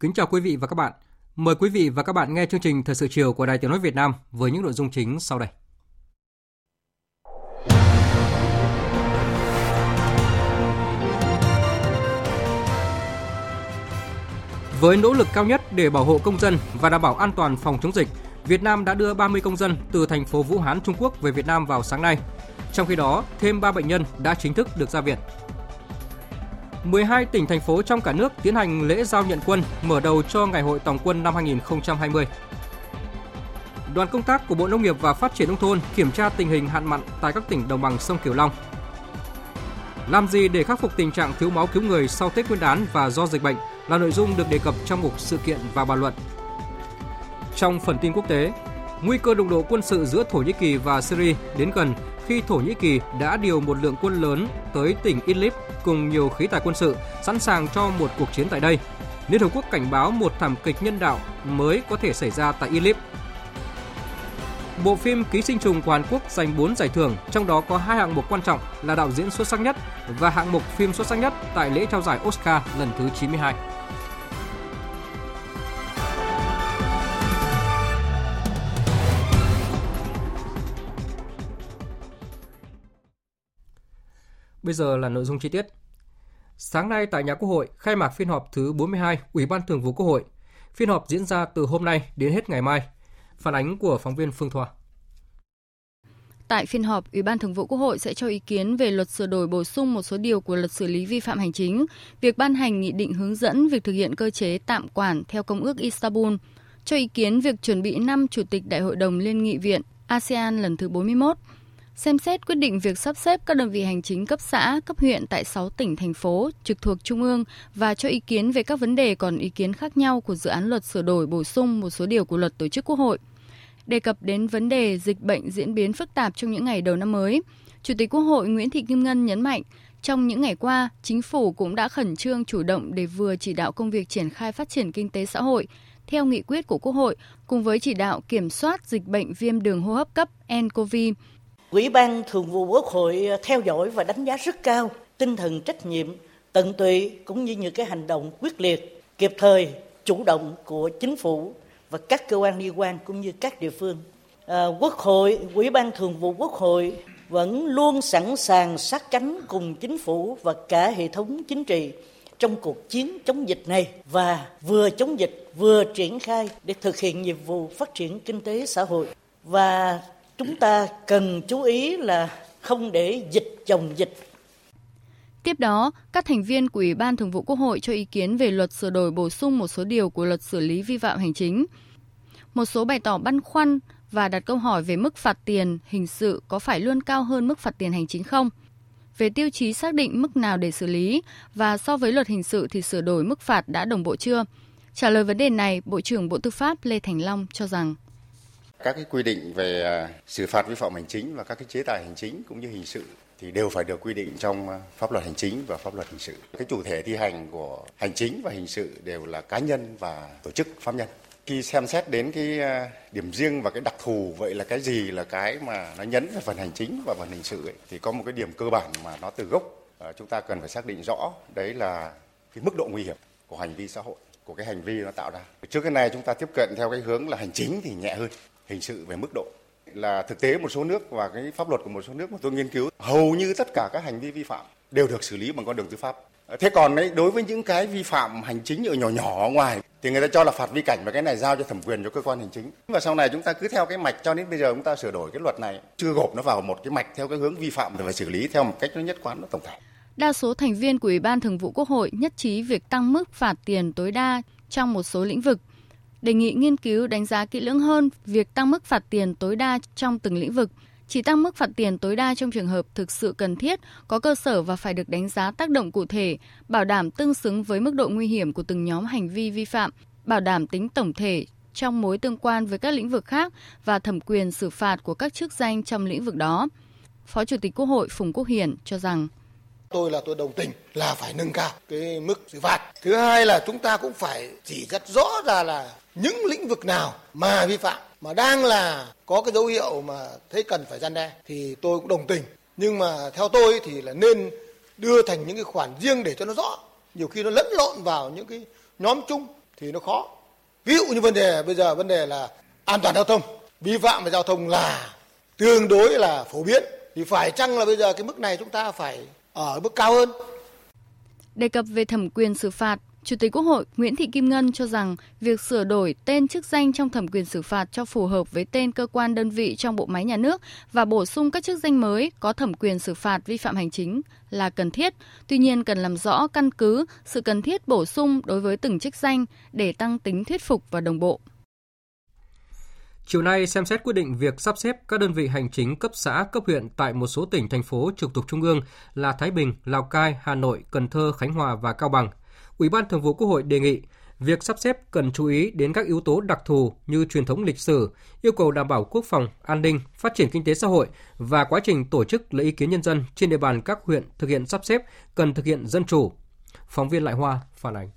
Kính chào quý vị và các bạn. Mời quý vị và các bạn nghe chương trình Thời sự chiều của Đài Tiếng nói Việt Nam với những nội dung chính sau đây. Với nỗ lực cao nhất để bảo hộ công dân và đảm bảo an toàn phòng chống dịch, Việt Nam đã đưa 30 công dân từ thành phố Vũ Hán, Trung Quốc về Việt Nam vào sáng nay. Trong khi đó, thêm 3 bệnh nhân đã chính thức được ra viện. 12 tỉnh thành phố trong cả nước tiến hành lễ giao nhận quân mở đầu cho Ngày hội Tổng quân năm 2020. Đoàn công tác của Bộ Nông nghiệp và Phát triển nông thôn kiểm tra tình hình hạn mặn tại các tỉnh đồng bằng sông Cửu Long. Làm gì để khắc phục tình trạng thiếu máu cứu người sau Tết Nguyên đán và do dịch bệnh là nội dung được đề cập trong mục sự kiện và bàn luận. Trong phần tin quốc tế, nguy cơ đụng độ quân sự giữa Thổ Nhĩ Kỳ và Syria đến gần khi Thổ Nhĩ Kỳ đã điều một lượng quân lớn tới tỉnh Idlib cùng nhiều khí tài quân sự sẵn sàng cho một cuộc chiến tại đây. Liên Hợp Quốc cảnh báo một thảm kịch nhân đạo mới có thể xảy ra tại Idlib. Bộ phim Ký sinh trùng của Hàn Quốc giành 4 giải thưởng, trong đó có hai hạng mục quan trọng là đạo diễn xuất sắc nhất và hạng mục phim xuất sắc nhất tại lễ trao giải Oscar lần thứ 92. Bây giờ là nội dung chi tiết. Sáng nay tại nhà Quốc hội khai mạc phiên họp thứ 42 Ủy ban Thường vụ Quốc hội. Phiên họp diễn ra từ hôm nay đến hết ngày mai. Phản ánh của phóng viên Phương Thoa. Tại phiên họp, Ủy ban Thường vụ Quốc hội sẽ cho ý kiến về luật sửa đổi bổ sung một số điều của luật xử lý vi phạm hành chính, việc ban hành nghị định hướng dẫn việc thực hiện cơ chế tạm quản theo Công ước Istanbul, cho ý kiến việc chuẩn bị năm Chủ tịch Đại hội đồng Liên nghị viện ASEAN lần thứ 41, xem xét quyết định việc sắp xếp các đơn vị hành chính cấp xã, cấp huyện tại 6 tỉnh, thành phố trực thuộc Trung ương và cho ý kiến về các vấn đề còn ý kiến khác nhau của dự án luật sửa đổi bổ sung một số điều của luật tổ chức Quốc hội. Đề cập đến vấn đề dịch bệnh diễn biến phức tạp trong những ngày đầu năm mới, Chủ tịch Quốc hội Nguyễn Thị Kim Ngân nhấn mạnh, trong những ngày qua, chính phủ cũng đã khẩn trương chủ động để vừa chỉ đạo công việc triển khai phát triển kinh tế xã hội theo nghị quyết của Quốc hội cùng với chỉ đạo kiểm soát dịch bệnh viêm đường hô hấp cấp nCoV Ủy ban Thường vụ Quốc hội ờ, theo dõi và đánh giá rất cao tinh thần trách nhiệm, tận tụy cũng như những cái hành động quyết liệt, kịp thời, chủ động của chính phủ và các cơ quan liên quan cũng như các địa phương. À, Quốc hội, Ủy ban Thường vụ Quốc hội vẫn luôn sẵn sàng sát cánh cùng chính phủ và cả hệ thống chính trị trong cuộc chiến chống dịch này và vừa chống dịch vừa triển khai để thực hiện nhiệm vụ phát triển kinh tế xã hội và chúng ta cần chú ý là không để dịch chồng dịch. Tiếp đó, các thành viên của Ủy ban Thường vụ Quốc hội cho ý kiến về luật sửa đổi bổ sung một số điều của luật xử lý vi phạm hành chính. Một số bày tỏ băn khoăn và đặt câu hỏi về mức phạt tiền hình sự có phải luôn cao hơn mức phạt tiền hành chính không? Về tiêu chí xác định mức nào để xử lý và so với luật hình sự thì sửa đổi mức phạt đã đồng bộ chưa? Trả lời vấn đề này, Bộ trưởng Bộ Tư pháp Lê Thành Long cho rằng các cái quy định về à, xử phạt vi phạm hành chính và các cái chế tài hành chính cũng như hình sự thì đều phải được quy định trong à, pháp luật hành chính và pháp luật hình sự. Cái chủ thể thi hành của hành chính và hình sự đều là cá nhân và tổ chức pháp nhân. Khi xem xét đến cái à, điểm riêng và cái đặc thù vậy là cái gì là cái mà nó nhấn về phần hành chính và phần hình sự ấy, thì có một cái điểm cơ bản mà nó từ gốc chúng ta cần phải xác định rõ đấy là cái mức độ nguy hiểm của hành vi xã hội của cái hành vi nó tạo ra. Trước cái này chúng ta tiếp cận theo cái hướng là hành chính thì nhẹ hơn, hình sự về mức độ. Là thực tế một số nước và cái pháp luật của một số nước mà tôi nghiên cứu, hầu như tất cả các hành vi vi phạm đều được xử lý bằng con đường tư pháp. Thế còn đấy đối với những cái vi phạm hành chính ở nhỏ nhỏ ở ngoài, thì người ta cho là phạt vi cảnh và cái này giao cho thẩm quyền cho cơ quan hành chính. Và sau này chúng ta cứ theo cái mạch cho đến bây giờ chúng ta sửa đổi cái luật này, chưa gộp nó vào một cái mạch theo cái hướng vi phạm và phải xử lý theo một cách nó nhất quán, nó tổng thể. Đa số thành viên của Ủy ban Thường vụ Quốc hội nhất trí việc tăng mức phạt tiền tối đa trong một số lĩnh vực. Đề nghị nghiên cứu đánh giá kỹ lưỡng hơn việc tăng mức phạt tiền tối đa trong từng lĩnh vực. Chỉ tăng mức phạt tiền tối đa trong trường hợp thực sự cần thiết, có cơ sở và phải được đánh giá tác động cụ thể, bảo đảm tương xứng với mức độ nguy hiểm của từng nhóm hành vi vi phạm, bảo đảm tính tổng thể trong mối tương quan với các lĩnh vực khác và thẩm quyền xử phạt của các chức danh trong lĩnh vực đó. Phó Chủ tịch Quốc hội Phùng Quốc Hiển cho rằng Tôi là tôi đồng tình là phải nâng cao cái mức xử phạt. Thứ hai là chúng ta cũng phải chỉ rất rõ ra là những lĩnh vực nào mà vi phạm mà đang là có cái dấu hiệu mà thấy cần phải gian đe thì tôi cũng đồng tình. Nhưng mà theo tôi thì là nên đưa thành những cái khoản riêng để cho nó rõ. Nhiều khi nó lẫn lộn vào những cái nhóm chung thì nó khó. Ví dụ như vấn đề bây giờ vấn đề là an toàn giao thông, vi phạm về giao thông là tương đối là phổ biến thì phải chăng là bây giờ cái mức này chúng ta phải ở mức cao hơn. Đề cập về thẩm quyền xử phạt, Chủ tịch Quốc hội Nguyễn Thị Kim Ngân cho rằng việc sửa đổi tên chức danh trong thẩm quyền xử phạt cho phù hợp với tên cơ quan đơn vị trong bộ máy nhà nước và bổ sung các chức danh mới có thẩm quyền xử phạt vi phạm hành chính là cần thiết. Tuy nhiên cần làm rõ căn cứ sự cần thiết bổ sung đối với từng chức danh để tăng tính thuyết phục và đồng bộ. Chiều nay xem xét quyết định việc sắp xếp các đơn vị hành chính cấp xã, cấp huyện tại một số tỉnh thành phố trực thuộc trung ương là Thái Bình, Lào Cai, Hà Nội, Cần Thơ, Khánh Hòa và Cao Bằng. Ủy ban Thường vụ Quốc hội đề nghị việc sắp xếp cần chú ý đến các yếu tố đặc thù như truyền thống lịch sử, yêu cầu đảm bảo quốc phòng, an ninh, phát triển kinh tế xã hội và quá trình tổ chức lấy ý kiến nhân dân trên địa bàn các huyện thực hiện sắp xếp cần thực hiện dân chủ. Phóng viên Lại Hoa phản ánh.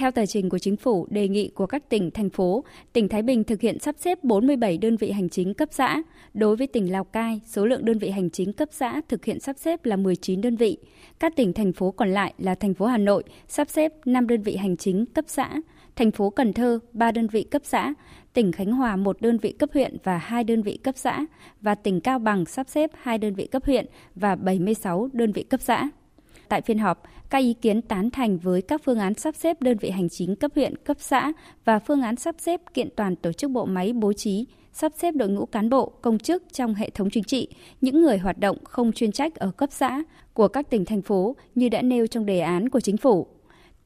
Theo tờ trình của chính phủ, đề nghị của các tỉnh, thành phố, tỉnh Thái Bình thực hiện sắp xếp 47 đơn vị hành chính cấp xã. Đối với tỉnh Lào Cai, số lượng đơn vị hành chính cấp xã thực hiện sắp xếp là 19 đơn vị. Các tỉnh, thành phố còn lại là thành phố Hà Nội sắp xếp 5 đơn vị hành chính cấp xã, thành phố Cần Thơ 3 đơn vị cấp xã, tỉnh Khánh Hòa 1 đơn vị cấp huyện và 2 đơn vị cấp xã và tỉnh Cao Bằng sắp xếp 2 đơn vị cấp huyện và 76 đơn vị cấp xã. Tại phiên họp, các ý kiến tán thành với các phương án sắp xếp đơn vị hành chính cấp huyện, cấp xã và phương án sắp xếp kiện toàn tổ chức bộ máy bố trí, sắp xếp đội ngũ cán bộ, công chức trong hệ thống chính trị, những người hoạt động không chuyên trách ở cấp xã của các tỉnh thành phố như đã nêu trong đề án của chính phủ.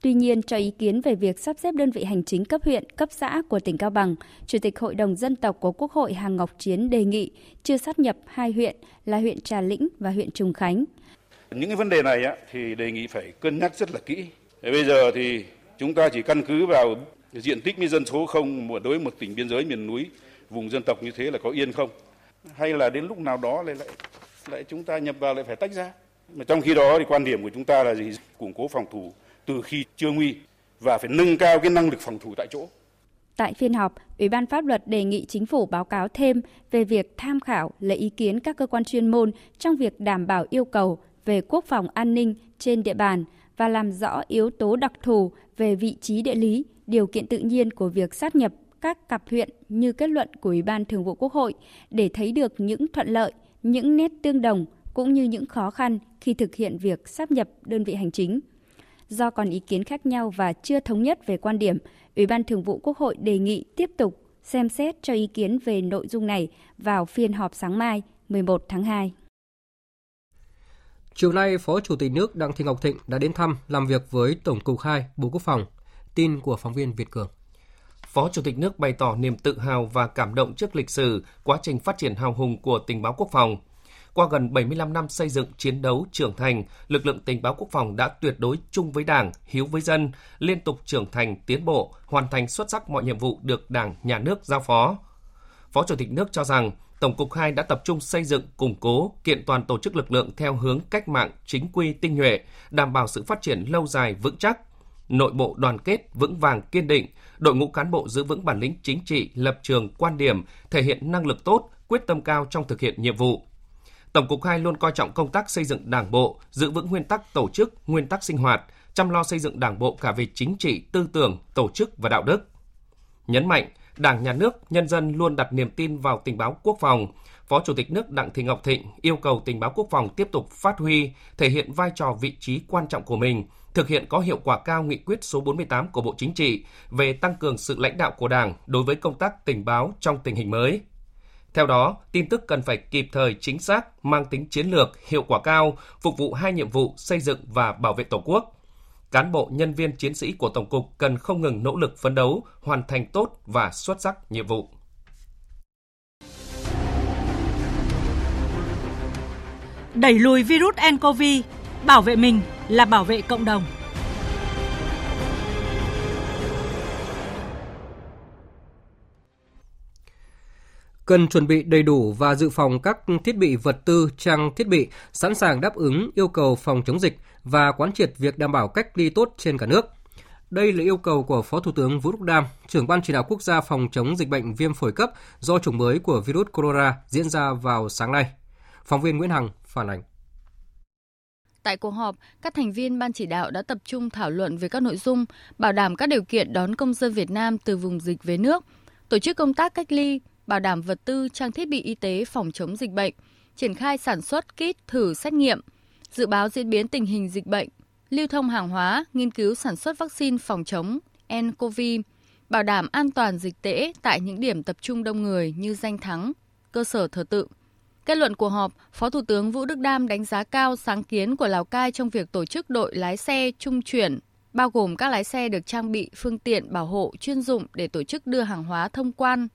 Tuy nhiên, cho ý kiến về việc sắp xếp đơn vị hành chính cấp huyện, cấp xã của tỉnh Cao Bằng, Chủ tịch Hội đồng Dân tộc của Quốc hội Hàng Ngọc Chiến đề nghị chưa sát nhập hai huyện là huyện Trà Lĩnh và huyện Trùng Khánh – những cái vấn đề này á, thì đề nghị phải cân nhắc rất là kỹ. Thế bây giờ thì chúng ta chỉ căn cứ vào diện tích với dân số không đối với một tỉnh biên giới miền núi vùng dân tộc như thế là có yên không? Hay là đến lúc nào đó lại lại lại chúng ta nhập vào lại phải tách ra? Mà trong khi đó thì quan điểm của chúng ta là gì? Củng cố phòng thủ từ khi chưa nguy và phải nâng cao cái năng lực phòng thủ tại chỗ. Tại phiên họp, Ủy ban pháp luật đề nghị chính phủ báo cáo thêm về việc tham khảo lấy ý kiến các cơ quan chuyên môn trong việc đảm bảo yêu cầu về quốc phòng an ninh trên địa bàn và làm rõ yếu tố đặc thù về vị trí địa lý, điều kiện tự nhiên của việc sát nhập các cặp huyện như kết luận của Ủy ban Thường vụ Quốc hội để thấy được những thuận lợi, những nét tương đồng cũng như những khó khăn khi thực hiện việc sáp nhập đơn vị hành chính. Do còn ý kiến khác nhau và chưa thống nhất về quan điểm, Ủy ban Thường vụ Quốc hội đề nghị tiếp tục xem xét cho ý kiến về nội dung này vào phiên họp sáng mai 11 tháng 2. Chiều nay, Phó Chủ tịch nước Đặng Thị Ngọc Thịnh đã đến thăm làm việc với Tổng cục 2 Bộ Quốc phòng. Tin của phóng viên Việt Cường. Phó Chủ tịch nước bày tỏ niềm tự hào và cảm động trước lịch sử, quá trình phát triển hào hùng của tình báo quốc phòng. Qua gần 75 năm xây dựng, chiến đấu, trưởng thành, lực lượng tình báo quốc phòng đã tuyệt đối chung với Đảng, hiếu với dân, liên tục trưởng thành, tiến bộ, hoàn thành xuất sắc mọi nhiệm vụ được Đảng, Nhà nước giao phó. Phó Chủ tịch nước cho rằng Tổng cục 2 đã tập trung xây dựng, củng cố, kiện toàn tổ chức lực lượng theo hướng cách mạng, chính quy, tinh nhuệ, đảm bảo sự phát triển lâu dài vững chắc, nội bộ đoàn kết, vững vàng, kiên định, đội ngũ cán bộ giữ vững bản lĩnh chính trị, lập trường, quan điểm, thể hiện năng lực tốt, quyết tâm cao trong thực hiện nhiệm vụ. Tổng cục 2 luôn coi trọng công tác xây dựng đảng bộ, giữ vững nguyên tắc tổ chức, nguyên tắc sinh hoạt, chăm lo xây dựng đảng bộ cả về chính trị, tư tưởng, tổ chức và đạo đức. Nhấn mạnh, Đảng, Nhà nước, nhân dân luôn đặt niềm tin vào tình báo quốc phòng. Phó Chủ tịch nước Đặng Thị Ngọc Thịnh yêu cầu tình báo quốc phòng tiếp tục phát huy, thể hiện vai trò vị trí quan trọng của mình, thực hiện có hiệu quả cao nghị quyết số 48 của Bộ Chính trị về tăng cường sự lãnh đạo của Đảng đối với công tác tình báo trong tình hình mới. Theo đó, tin tức cần phải kịp thời, chính xác, mang tính chiến lược, hiệu quả cao, phục vụ hai nhiệm vụ xây dựng và bảo vệ Tổ quốc. Cán bộ, nhân viên, chiến sĩ của Tổng cục cần không ngừng nỗ lực phấn đấu, hoàn thành tốt và xuất sắc nhiệm vụ. Đẩy lùi virus nCoV, bảo vệ mình là bảo vệ cộng đồng. cần chuẩn bị đầy đủ và dự phòng các thiết bị vật tư, trang thiết bị sẵn sàng đáp ứng yêu cầu phòng chống dịch và quán triệt việc đảm bảo cách ly tốt trên cả nước. Đây là yêu cầu của Phó Thủ tướng Vũ Đức Đam, trưởng ban chỉ đạo quốc gia phòng chống dịch bệnh viêm phổi cấp do chủng mới của virus corona diễn ra vào sáng nay. Phóng viên Nguyễn Hằng phản ánh. Tại cuộc họp, các thành viên ban chỉ đạo đã tập trung thảo luận về các nội dung bảo đảm các điều kiện đón công dân Việt Nam từ vùng dịch về nước, tổ chức công tác cách ly, bảo đảm vật tư, trang thiết bị y tế phòng chống dịch bệnh, triển khai sản xuất kit thử xét nghiệm, dự báo diễn biến tình hình dịch bệnh, lưu thông hàng hóa, nghiên cứu sản xuất vaccine phòng chống nCoV, bảo đảm an toàn dịch tễ tại những điểm tập trung đông người như danh thắng, cơ sở thờ tự. Kết luận cuộc họp, Phó Thủ tướng Vũ Đức Đam đánh giá cao sáng kiến của Lào Cai trong việc tổ chức đội lái xe trung chuyển, bao gồm các lái xe được trang bị phương tiện bảo hộ chuyên dụng để tổ chức đưa hàng hóa thông quan,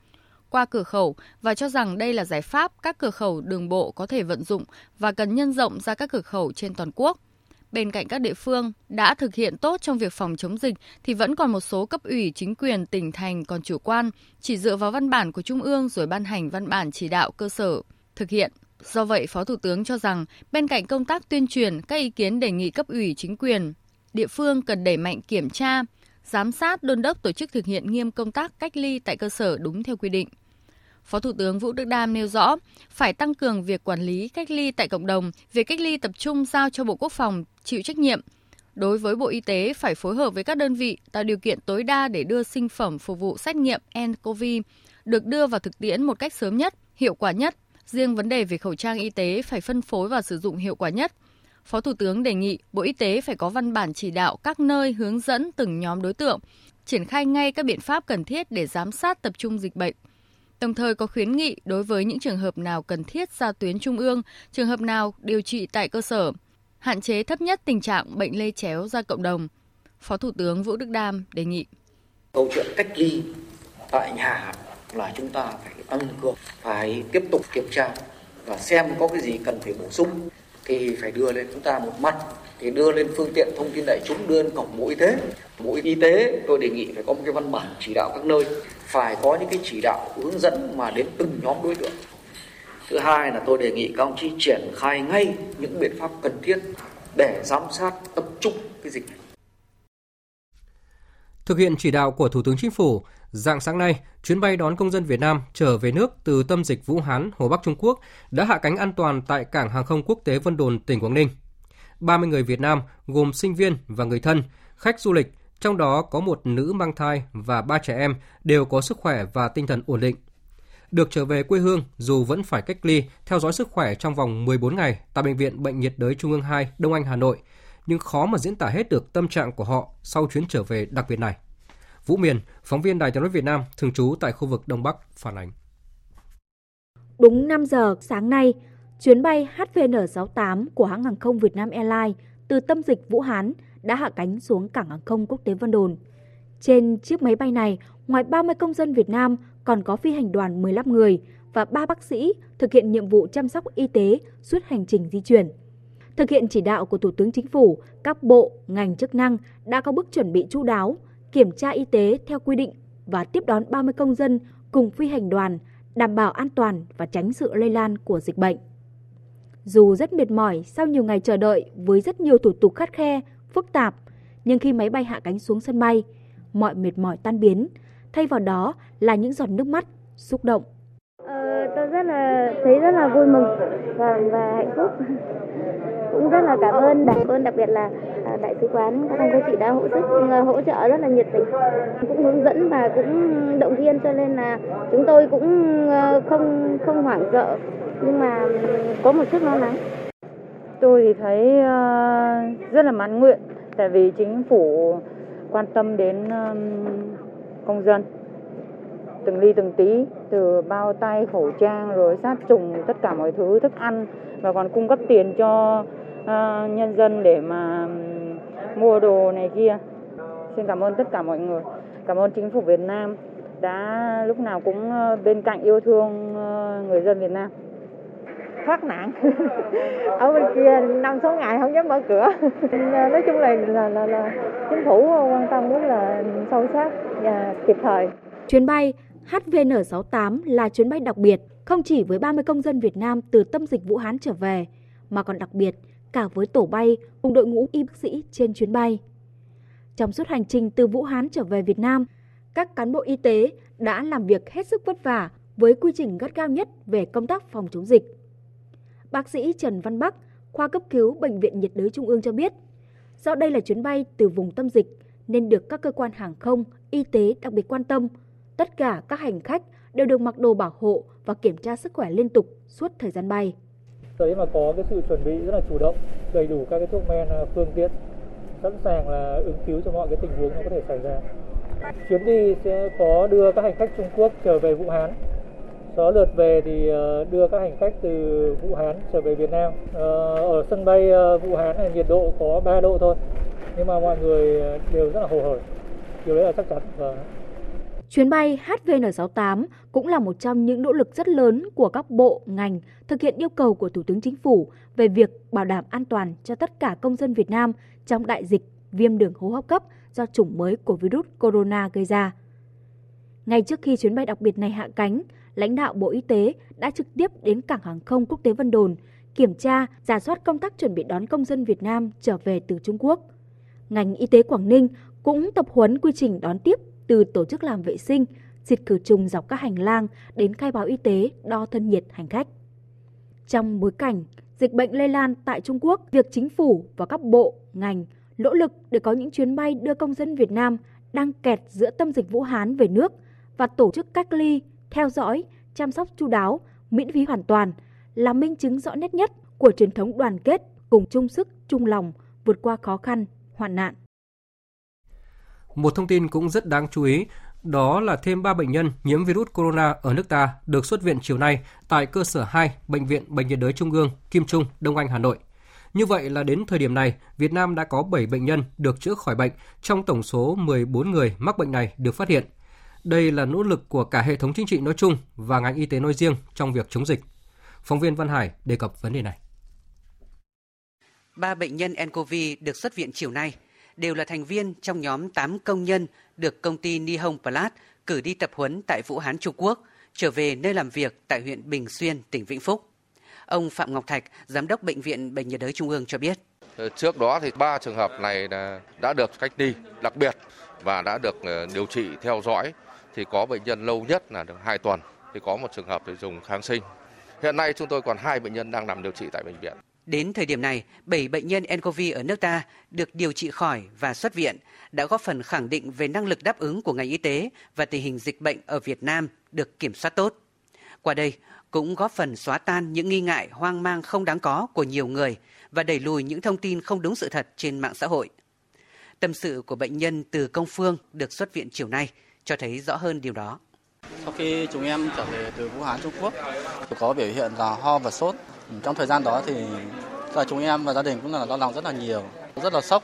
qua cửa khẩu và cho rằng đây là giải pháp các cửa khẩu đường bộ có thể vận dụng và cần nhân rộng ra các cửa khẩu trên toàn quốc. Bên cạnh các địa phương đã thực hiện tốt trong việc phòng chống dịch thì vẫn còn một số cấp ủy chính quyền tỉnh thành còn chủ quan, chỉ dựa vào văn bản của Trung ương rồi ban hành văn bản chỉ đạo cơ sở thực hiện. Do vậy, Phó Thủ tướng cho rằng bên cạnh công tác tuyên truyền, các ý kiến đề nghị cấp ủy chính quyền, địa phương cần đẩy mạnh kiểm tra, giám sát đôn đốc tổ chức thực hiện nghiêm công tác cách ly tại cơ sở đúng theo quy định. Phó Thủ tướng Vũ Đức Đam nêu rõ, phải tăng cường việc quản lý cách ly tại cộng đồng, việc cách ly tập trung giao cho Bộ Quốc phòng chịu trách nhiệm. Đối với Bộ Y tế phải phối hợp với các đơn vị tạo điều kiện tối đa để đưa sinh phẩm phục vụ xét nghiệm nCoV được đưa vào thực tiễn một cách sớm nhất, hiệu quả nhất. Riêng vấn đề về khẩu trang y tế phải phân phối và sử dụng hiệu quả nhất. Phó Thủ tướng đề nghị Bộ Y tế phải có văn bản chỉ đạo các nơi hướng dẫn từng nhóm đối tượng, triển khai ngay các biện pháp cần thiết để giám sát tập trung dịch bệnh đồng thời có khuyến nghị đối với những trường hợp nào cần thiết ra tuyến trung ương, trường hợp nào điều trị tại cơ sở, hạn chế thấp nhất tình trạng bệnh lây chéo ra cộng đồng. Phó Thủ tướng Vũ Đức Đam đề nghị. Câu chuyện cách ly tại nhà là chúng ta phải tăng cường, phải tiếp tục kiểm tra và xem có cái gì cần phải bổ sung thì phải đưa lên chúng ta một mặt thì đưa lên phương tiện thông tin đại chúng đưa lên cổng bộ y tế. Bộ y tế tôi đề nghị phải có một cái văn bản chỉ đạo các nơi phải có những cái chỉ đạo hướng dẫn mà đến từng nhóm đối tượng. Thứ hai là tôi đề nghị các ông chí triển khai ngay những biện pháp cần thiết để giám sát tập trung cái dịch này. Thực hiện chỉ đạo của Thủ tướng Chính phủ, dạng sáng nay, chuyến bay đón công dân Việt Nam trở về nước từ tâm dịch Vũ Hán, Hồ Bắc Trung Quốc đã hạ cánh an toàn tại cảng hàng không quốc tế Vân Đồn, tỉnh Quảng Ninh. 30 người Việt Nam gồm sinh viên và người thân, khách du lịch, trong đó có một nữ mang thai và ba trẻ em đều có sức khỏe và tinh thần ổn định. Được trở về quê hương dù vẫn phải cách ly, theo dõi sức khỏe trong vòng 14 ngày tại Bệnh viện Bệnh nhiệt đới Trung ương 2 Đông Anh, Hà Nội, nhưng khó mà diễn tả hết được tâm trạng của họ sau chuyến trở về đặc biệt này. Vũ Miền, phóng viên Đài tiếng nói Việt Nam, thường trú tại khu vực Đông Bắc, phản ánh. Đúng 5 giờ sáng nay, chuyến bay HVN68 của hãng hàng không Việt Nam Airlines từ tâm dịch Vũ Hán đã hạ cánh xuống cảng hàng không quốc tế Vân Đồn. Trên chiếc máy bay này, ngoài 30 công dân Việt Nam còn có phi hành đoàn 15 người và 3 bác sĩ thực hiện nhiệm vụ chăm sóc y tế suốt hành trình di chuyển. Thực hiện chỉ đạo của Thủ tướng Chính phủ, các bộ, ngành chức năng đã có bước chuẩn bị chu đáo, kiểm tra y tế theo quy định và tiếp đón 30 công dân cùng phi hành đoàn, đảm bảo an toàn và tránh sự lây lan của dịch bệnh. Dù rất mệt mỏi sau nhiều ngày chờ đợi với rất nhiều thủ tục khắt khe, phức tạp, nhưng khi máy bay hạ cánh xuống sân bay, mọi mệt mỏi tan biến, thay vào đó là những giọt nước mắt, xúc động. Ờ, tôi rất là thấy rất là vui mừng và, và hạnh phúc. Cũng rất là cảm ơn, cảm ơn đặc biệt là à, đại sứ quán các anh các chị đã hỗ sức à, hỗ trợ rất là nhiệt tình, cũng hướng dẫn và cũng động viên cho nên là chúng tôi cũng à, không không hoảng sợ nhưng mà có một chút lo lắng. Tôi thì thấy rất là mãn nguyện tại vì chính phủ quan tâm đến công dân từng ly từng tí từ bao tay khẩu trang rồi sát trùng tất cả mọi thứ thức ăn và còn cung cấp tiền cho nhân dân để mà mua đồ này kia. Xin cảm ơn tất cả mọi người. Cảm ơn chính phủ Việt Nam đã lúc nào cũng bên cạnh yêu thương người dân Việt Nam. Thoát nạn. Ở bên kia năm sáu ngày không dám mở cửa. Nói chung là là, là, là chính phủ quan tâm rất là sâu sắc và kịp thời. Chuyến bay HVN68 là chuyến bay đặc biệt không chỉ với 30 công dân Việt Nam từ tâm dịch Vũ Hán trở về mà còn đặc biệt cả với tổ bay cùng đội ngũ y bác sĩ trên chuyến bay. Trong suốt hành trình từ Vũ Hán trở về Việt Nam, các cán bộ y tế đã làm việc hết sức vất vả với quy trình gắt gao nhất về công tác phòng chống dịch. Bác sĩ Trần Văn Bắc, khoa cấp cứu Bệnh viện nhiệt đới Trung ương cho biết, do đây là chuyến bay từ vùng tâm dịch nên được các cơ quan hàng không, y tế đặc biệt quan tâm. Tất cả các hành khách đều được mặc đồ bảo hộ và kiểm tra sức khỏe liên tục suốt thời gian bay. Đấy mà có cái sự chuẩn bị rất là chủ động, đầy đủ các cái thuốc men, à, phương tiện, sẵn sàng là ứng cứu cho mọi cái tình huống nó có thể xảy ra. Chuyến đi sẽ có đưa các hành khách Trung Quốc trở về Vũ Hán đó lượt về thì ờ, đưa các hành khách từ Vũ Hán trở về Việt Nam. Ờ, ở sân bay ờ, Vũ Hán này nhiệt độ có 3 độ thôi, nhưng mà mọi người đều rất là hồ hởi. Điều đấy là chắc chắn. Vâng Và... Chuyến bay HVN68 cũng là một trong những nỗ lực rất lớn của các bộ, ngành thực hiện yêu cầu của Thủ tướng Chính phủ về việc bảo đảm an toàn cho tất cả công dân Việt Nam trong đại dịch viêm đường hô hấp cấp do chủng mới của virus corona gây ra. Ngay trước khi chuyến bay đặc biệt này hạ cánh, lãnh đạo Bộ Y tế đã trực tiếp đến cảng hàng không quốc tế Vân Đồn kiểm tra, giả soát công tác chuẩn bị đón công dân Việt Nam trở về từ Trung Quốc. Ngành y tế Quảng Ninh cũng tập huấn quy trình đón tiếp từ tổ chức làm vệ sinh, diệt khử trùng dọc các hành lang đến khai báo y tế, đo thân nhiệt hành khách. Trong bối cảnh dịch bệnh lây lan tại Trung Quốc, việc chính phủ và các bộ, ngành nỗ lực để có những chuyến bay đưa công dân Việt Nam đang kẹt giữa tâm dịch Vũ Hán về nước và tổ chức cách ly, theo dõi, chăm sóc chu đáo, miễn phí hoàn toàn là minh chứng rõ nét nhất của truyền thống đoàn kết cùng chung sức, chung lòng vượt qua khó khăn, hoạn nạn. Một thông tin cũng rất đáng chú ý, đó là thêm 3 bệnh nhân nhiễm virus corona ở nước ta được xuất viện chiều nay tại cơ sở 2 Bệnh viện Bệnh nhiệt đới Trung ương Kim Trung, Đông Anh, Hà Nội. Như vậy là đến thời điểm này, Việt Nam đã có 7 bệnh nhân được chữa khỏi bệnh trong tổng số 14 người mắc bệnh này được phát hiện. Đây là nỗ lực của cả hệ thống chính trị nói chung và ngành y tế nói riêng trong việc chống dịch. Phóng viên Văn Hải đề cập vấn đề này. Ba bệnh nhân nCoV được xuất viện chiều nay đều là thành viên trong nhóm 8 công nhân được công ty Nihon Plat cử đi tập huấn tại Vũ Hán, Trung Quốc, trở về nơi làm việc tại huyện Bình Xuyên, tỉnh Vĩnh Phúc. Ông Phạm Ngọc Thạch, Giám đốc Bệnh viện Bệnh nhiệt đới Trung ương cho biết. Ờ, trước đó thì ba trường hợp này đã được cách ly đặc biệt và đã được ờ, điều trị theo dõi thì có bệnh nhân lâu nhất là được 2 tuần thì có một trường hợp thì dùng kháng sinh. Hiện nay chúng tôi còn hai bệnh nhân đang nằm điều trị tại bệnh viện. Đến thời điểm này, 7 bệnh nhân nCoV ở nước ta được điều trị khỏi và xuất viện đã góp phần khẳng định về năng lực đáp ứng của ngành y tế và tình hình dịch bệnh ở Việt Nam được kiểm soát tốt. Qua đây, cũng góp phần xóa tan những nghi ngại hoang mang không đáng có của nhiều người và đẩy lùi những thông tin không đúng sự thật trên mạng xã hội. Tâm sự của bệnh nhân từ Công Phương được xuất viện chiều nay cho thấy rõ hơn điều đó. Sau khi chúng em trở về từ Vũ Hán Trung Quốc, có biểu hiện là ho và sốt. Trong thời gian đó thì là chúng em và gia đình cũng là lo lắng rất là nhiều, rất là sốc.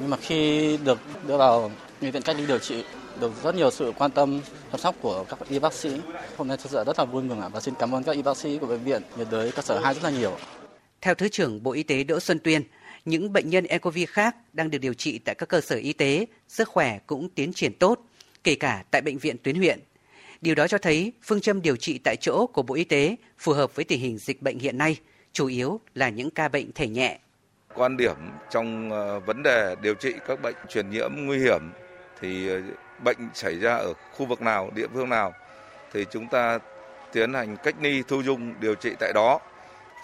Nhưng mà khi được đưa vào bệnh viện cách ly điều trị, được rất nhiều sự quan tâm chăm sóc của các y bác sĩ. Hôm nay thật sự rất là vui mừng và xin cảm ơn các y bác sĩ của bệnh viện nhiệt đới cơ sở 2 rất là nhiều. Theo Thứ trưởng Bộ Y tế Đỗ Xuân Tuyên, những bệnh nhân e nCoV khác đang được điều trị tại các cơ sở y tế, sức khỏe cũng tiến triển tốt, kể cả tại bệnh viện tuyến huyện. Điều đó cho thấy phương châm điều trị tại chỗ của Bộ Y tế phù hợp với tình hình dịch bệnh hiện nay, chủ yếu là những ca bệnh thể nhẹ. Quan điểm trong ờ, vấn đề điều trị các bệnh truyền nhiễm nguy hiểm thì ờ, bệnh xảy ra ở khu vực nào, địa phương nào thì chúng ta tiến hành cách ly thu dung điều trị tại đó.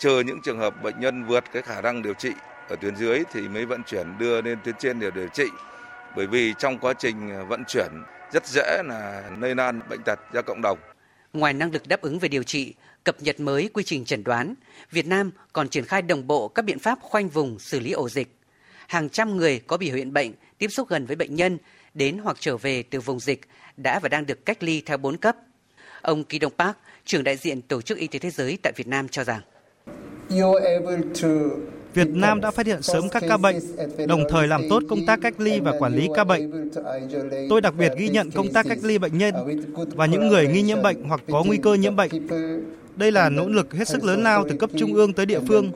Chờ những trường hợp bệnh nhân vượt cái khả năng điều trị ở tuyến dưới thì mới vận chuyển đưa lên tuyến trên để điều trị. Bởi vì trong quá trình ờ, vận chuyển rất dễ là lây lan bệnh tật ra cộng đồng. Ngoài năng lực đáp ứng về điều trị, cập nhật mới quy trình chẩn đoán, Việt Nam còn triển khai đồng bộ các biện pháp khoanh vùng xử lý ổ dịch. Hàng trăm người có biểu hiện bệnh tiếp xúc gần với bệnh nhân đến hoặc trở về từ vùng dịch đã và đang được cách ly theo 4 cấp. Ông Kỳ Đông Park, trưởng đại diện Tổ chức Y tế Thế giới tại Việt Nam cho rằng Việt Nam đã phát hiện sớm các ca bệnh, đồng thời làm tốt công tác cách ly và quản lý ca bệnh. Tôi đặc biệt ghi nhận công tác cách ly bệnh nhân và những người nghi nhiễm bệnh hoặc có nguy cơ nhiễm bệnh. Đây là nỗ lực hết sức lớn lao từ cấp trung ương tới địa phương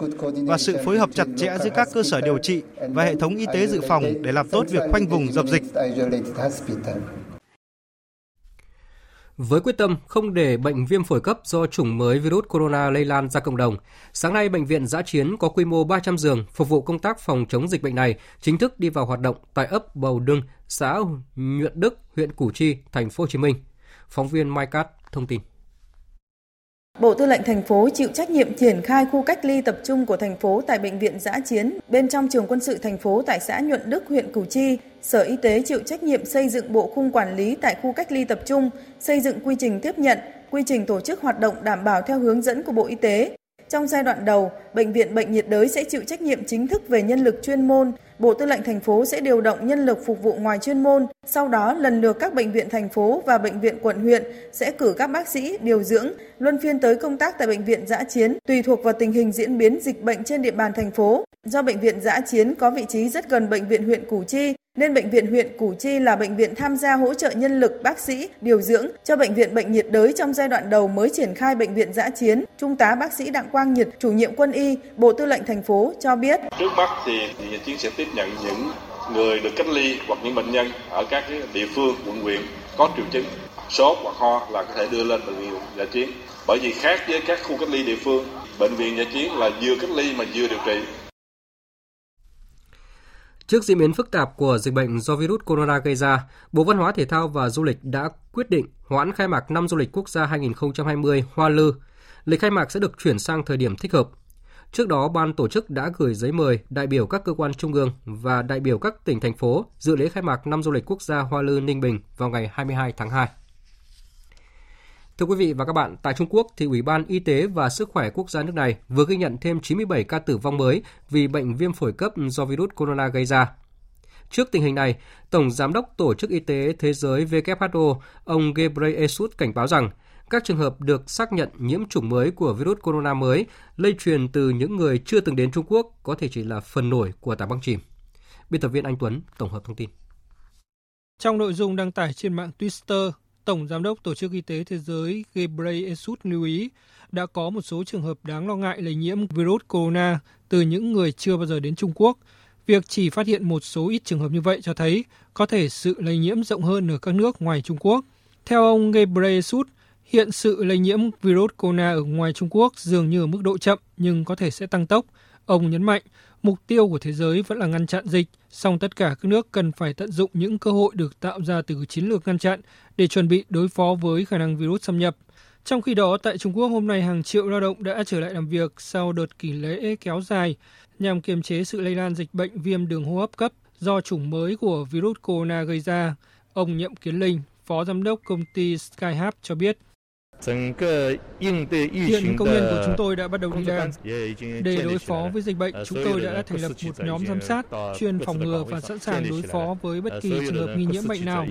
và sự phối hợp chặt chẽ giữa các cơ sở điều trị và hệ thống y tế dự phòng để làm tốt việc khoanh vùng dập dịch. Với quyết tâm không để bệnh viêm phổi cấp do chủng mới virus corona lây lan ra cộng đồng, sáng nay bệnh viện giã chiến có quy mô 300 giường phục vụ công tác phòng chống dịch bệnh này chính thức đi vào hoạt động tại ấp Bầu Đưng, xã Nhuận Đức, huyện Củ Chi, thành phố Hồ Chí Minh. Phóng viên Mai Cát thông tin. Bộ Tư lệnh thành phố chịu trách nhiệm triển khai khu cách ly tập trung của thành phố tại bệnh viện giã chiến bên trong trường quân sự thành phố tại xã Nhuận Đức, huyện Củ Chi. Sở Y tế chịu trách nhiệm xây dựng bộ khung quản lý tại khu cách ly tập trung, xây dựng quy trình tiếp nhận, quy trình tổ chức hoạt động đảm bảo theo hướng dẫn của Bộ Y tế. Trong giai đoạn đầu, bệnh viện bệnh nhiệt đới sẽ chịu trách nhiệm chính thức về nhân lực chuyên môn, Bộ Tư lệnh thành phố sẽ điều động nhân lực phục vụ ngoài chuyên môn, sau đó lần lượt các bệnh viện thành phố và bệnh viện quận huyện sẽ cử các bác sĩ điều dưỡng luân phiên tới công tác tại bệnh viện giã chiến tùy thuộc vào tình hình diễn biến dịch bệnh trên địa bàn thành phố. Do bệnh viện giã chiến có vị trí rất gần bệnh viện huyện Củ Chi, nên bệnh viện huyện Củ Chi là bệnh viện tham gia hỗ trợ nhân lực bác sĩ điều dưỡng cho bệnh viện bệnh nhiệt đới trong giai đoạn đầu mới triển khai bệnh viện giã chiến. Trung tá bác sĩ Đặng Quang Nhật, chủ nhiệm quân y, Bộ Tư lệnh thành phố cho biết. Trước mắt thì bệnh chiến sẽ tiếp nhận những người được cách ly hoặc những bệnh nhân ở các địa phương, quận huyện có triệu chứng sốt hoặc ho là có thể đưa lên bệnh viện giả chiến. Bởi vì khác với các khu cách ly địa phương, bệnh viện giả chiến là vừa cách ly mà vừa điều trị Trước diễn biến phức tạp của dịch bệnh do virus corona gây ra, Bộ Văn hóa Thể thao và Du lịch đã quyết định hoãn khai mạc năm du lịch quốc gia 2020 Hoa Lư. Lịch khai mạc sẽ được chuyển sang thời điểm thích hợp. Trước đó, ban tổ chức đã gửi giấy mời đại biểu các cơ quan trung ương và đại biểu các tỉnh thành phố dự lễ khai mạc năm du lịch quốc gia Hoa Lư Ninh Bình vào ngày 22 tháng 2. Thưa quý vị và các bạn, tại Trung Quốc thì Ủy ban Y tế và Sức khỏe quốc gia nước này vừa ghi nhận thêm 97 ca tử vong mới vì bệnh viêm phổi cấp do virus corona gây ra. Trước tình hình này, Tổng Giám đốc Tổ chức Y tế Thế giới WHO, ông Ghebreyesus cảnh báo rằng các trường hợp được xác nhận nhiễm chủng mới của virus corona mới lây truyền từ những người chưa từng đến Trung Quốc có thể chỉ là phần nổi của tảng băng chìm. Biên tập viên Anh Tuấn tổng hợp thông tin. Trong nội dung đăng tải trên mạng Twitter, Tổng Giám đốc Tổ chức Y tế Thế giới Ghebreyesus lưu ý đã có một số trường hợp đáng lo ngại lây nhiễm virus corona từ những người chưa bao giờ đến Trung Quốc. Việc chỉ phát hiện một số ít trường hợp như vậy cho thấy có thể sự lây nhiễm rộng hơn ở các nước ngoài Trung Quốc. Theo ông Ghebreyesus, hiện sự lây nhiễm virus corona ở ngoài Trung Quốc dường như ở mức độ chậm nhưng có thể sẽ tăng tốc. Ông nhấn mạnh, mục tiêu của thế giới vẫn là ngăn chặn dịch, song tất cả các nước cần phải tận dụng những cơ hội được tạo ra từ chiến lược ngăn chặn để chuẩn bị đối phó với khả năng virus xâm nhập. Trong khi đó, tại Trung Quốc hôm nay hàng triệu lao động đã trở lại làm việc sau đợt kỳ lễ kéo dài nhằm kiềm chế sự lây lan dịch bệnh viêm đường hô hấp cấp do chủng mới của virus corona gây ra. Ông Nhậm Kiến Linh, Phó Giám đốc công ty Skyhub cho biết. Hiện công nhân của chúng tôi đã bắt đầu đi làm. Để đối phó với dịch bệnh, chúng tôi đã thành lập một nhóm giám sát, chuyên phòng ngừa và sẵn sàng đối phó với bất kỳ trường hợp nghi nhiễm bệnh nào.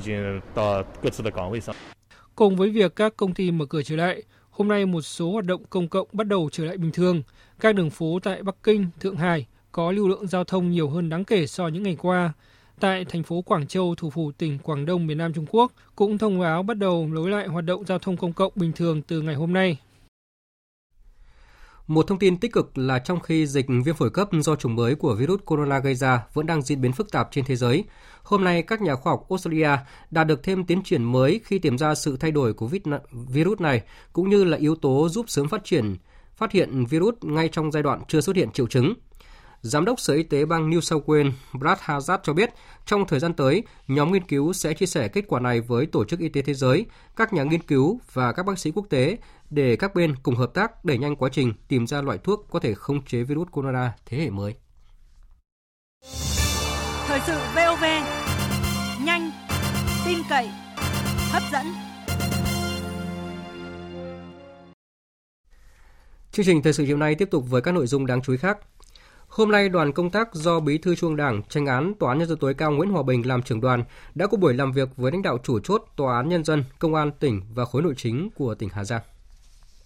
Cùng với việc các công ty mở cửa trở lại, hôm nay một số hoạt động công cộng bắt đầu trở lại bình thường. Các đường phố tại Bắc Kinh, Thượng Hải có lưu lượng giao thông nhiều hơn đáng kể so những ngày qua tại thành phố Quảng Châu, thủ phủ tỉnh Quảng Đông, miền Nam Trung Quốc, cũng thông báo bắt đầu nối lại hoạt động giao thông công cộng bình thường từ ngày hôm nay. Một thông tin tích cực là trong khi dịch viêm phổi cấp do chủng mới của virus corona gây ra vẫn đang diễn biến phức tạp trên thế giới, hôm nay các nhà khoa học Australia đã được thêm tiến triển mới khi tìm ra sự thay đổi của virus này cũng như là yếu tố giúp sớm phát triển phát hiện virus ngay trong giai đoạn chưa xuất hiện triệu chứng. Giám đốc Sở Y tế bang New South Wales Brad Hazard cho biết, trong thời gian tới, nhóm nghiên cứu sẽ chia sẻ kết quả này với Tổ chức Y tế Thế giới, các nhà nghiên cứu và các bác sĩ quốc tế để các bên cùng hợp tác đẩy nhanh quá trình tìm ra loại thuốc có thể khống chế virus corona thế hệ mới. Thời sự VOV, nhanh, tin cậy, hấp dẫn. Chương trình thời sự chiều nay tiếp tục với các nội dung đáng chú ý khác. Hôm nay, đoàn công tác do Bí thư Trung Đảng, tranh án Tòa án Nhân dân tối cao Nguyễn Hòa Bình làm trưởng đoàn đã có buổi làm việc với lãnh đạo chủ chốt Tòa án Nhân dân, Công an tỉnh và khối nội chính của tỉnh Hà Giang.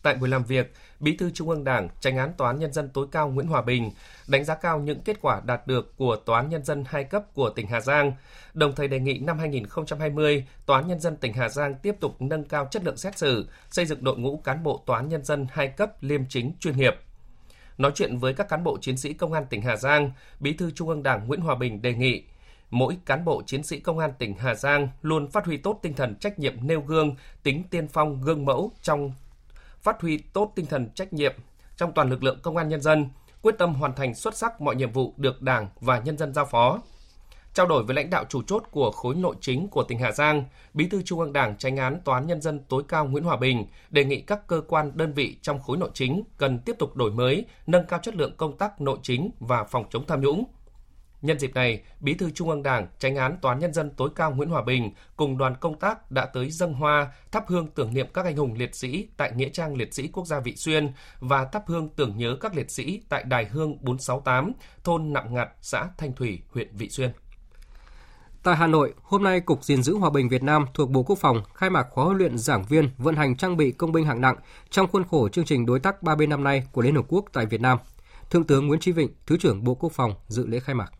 Tại buổi làm việc, Bí thư Trung ương Đảng, tranh án Tòa án Nhân dân tối cao Nguyễn Hòa Bình đánh giá cao những kết quả đạt được của Tòa án Nhân dân hai cấp của tỉnh Hà Giang, đồng thời đề nghị năm 2020, Tòa án Nhân dân tỉnh Hà Giang tiếp tục nâng cao chất lượng xét xử, xây dựng đội ngũ cán bộ Tòa án Nhân dân hai cấp liêm chính chuyên nghiệp. Nói chuyện với các cán bộ chiến sĩ công an tỉnh Hà Giang, Bí thư Trung ương Đảng Nguyễn Hòa Bình đề nghị mỗi cán bộ chiến sĩ công an tỉnh Hà Giang luôn phát huy tốt tinh thần trách nhiệm nêu gương, tính tiên phong gương mẫu trong phát huy tốt tinh thần trách nhiệm trong toàn lực lượng công an nhân dân, quyết tâm hoàn thành xuất sắc mọi nhiệm vụ được Đảng và nhân dân giao phó. Trao đổi với lãnh đạo chủ chốt của khối nội chính của tỉnh Hà Giang, Bí thư Trung ương Đảng Tranh án Tòa án nhân dân tối cao Nguyễn Hòa Bình đề nghị các cơ quan đơn vị trong khối nội chính cần tiếp tục đổi mới, nâng cao chất lượng công tác nội chính và phòng chống tham nhũng, Nhân dịp này, Bí thư Trung ương Đảng, Tranh án Tòa án Nhân dân tối cao Nguyễn Hòa Bình cùng đoàn công tác đã tới dân hoa, thắp hương tưởng niệm các anh hùng liệt sĩ tại Nghĩa trang Liệt sĩ Quốc gia Vị Xuyên và thắp hương tưởng nhớ các liệt sĩ tại Đài Hương 468, thôn Nạm Ngặt, xã Thanh Thủy, huyện Vị Xuyên. Tại Hà Nội, hôm nay Cục gìn giữ hòa bình Việt Nam thuộc Bộ Quốc phòng khai mạc khóa huấn luyện giảng viên vận hành trang bị công binh hạng nặng trong khuôn khổ chương trình đối tác 3 bên năm nay của Liên Hợp Quốc tại Việt Nam. Thượng tướng Nguyễn Chí Vịnh, Thứ trưởng Bộ Quốc phòng dự lễ khai mạc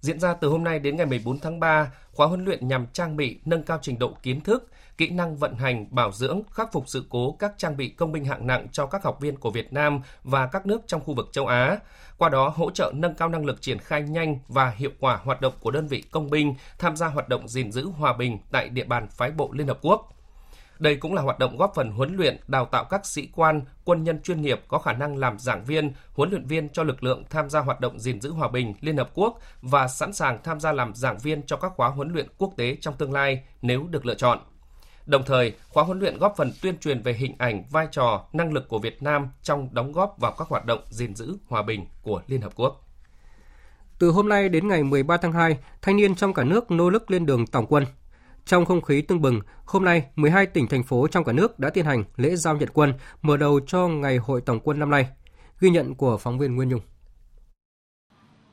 diễn ra từ hôm nay đến ngày 14 tháng 3, khóa huấn luyện nhằm trang bị nâng cao trình độ kiến thức, kỹ năng vận hành, bảo dưỡng, khắc phục sự cố các trang bị công binh hạng nặng cho các học viên của Việt Nam và các nước trong khu vực châu Á. Qua đó hỗ trợ nâng cao năng lực triển khai nhanh và hiệu quả hoạt động của đơn vị công binh tham gia hoạt động gìn giữ hòa bình tại địa bàn phái bộ Liên Hợp Quốc. Đây cũng là hoạt động góp phần huấn luyện, đào tạo các sĩ quan, quân nhân chuyên nghiệp có khả năng làm giảng viên, huấn luyện viên cho lực lượng tham gia hoạt động gìn giữ hòa bình Liên Hợp Quốc và sẵn sàng tham gia làm giảng viên cho các khóa huấn luyện quốc tế trong tương lai nếu được lựa chọn. Đồng thời, khóa huấn luyện góp phần tuyên truyền về hình ảnh, vai trò, năng lực của Việt Nam trong đóng góp vào các hoạt động gìn giữ hòa bình của Liên Hợp Quốc. Từ hôm nay đến ngày 13 tháng 2, thanh niên trong cả nước nô lực lên đường tổng quân trong không khí tưng bừng, hôm nay 12 tỉnh thành phố trong cả nước đã tiến hành lễ giao nhận quân mở đầu cho ngày hội tổng quân năm nay. Ghi nhận của phóng viên Nguyên Nhung.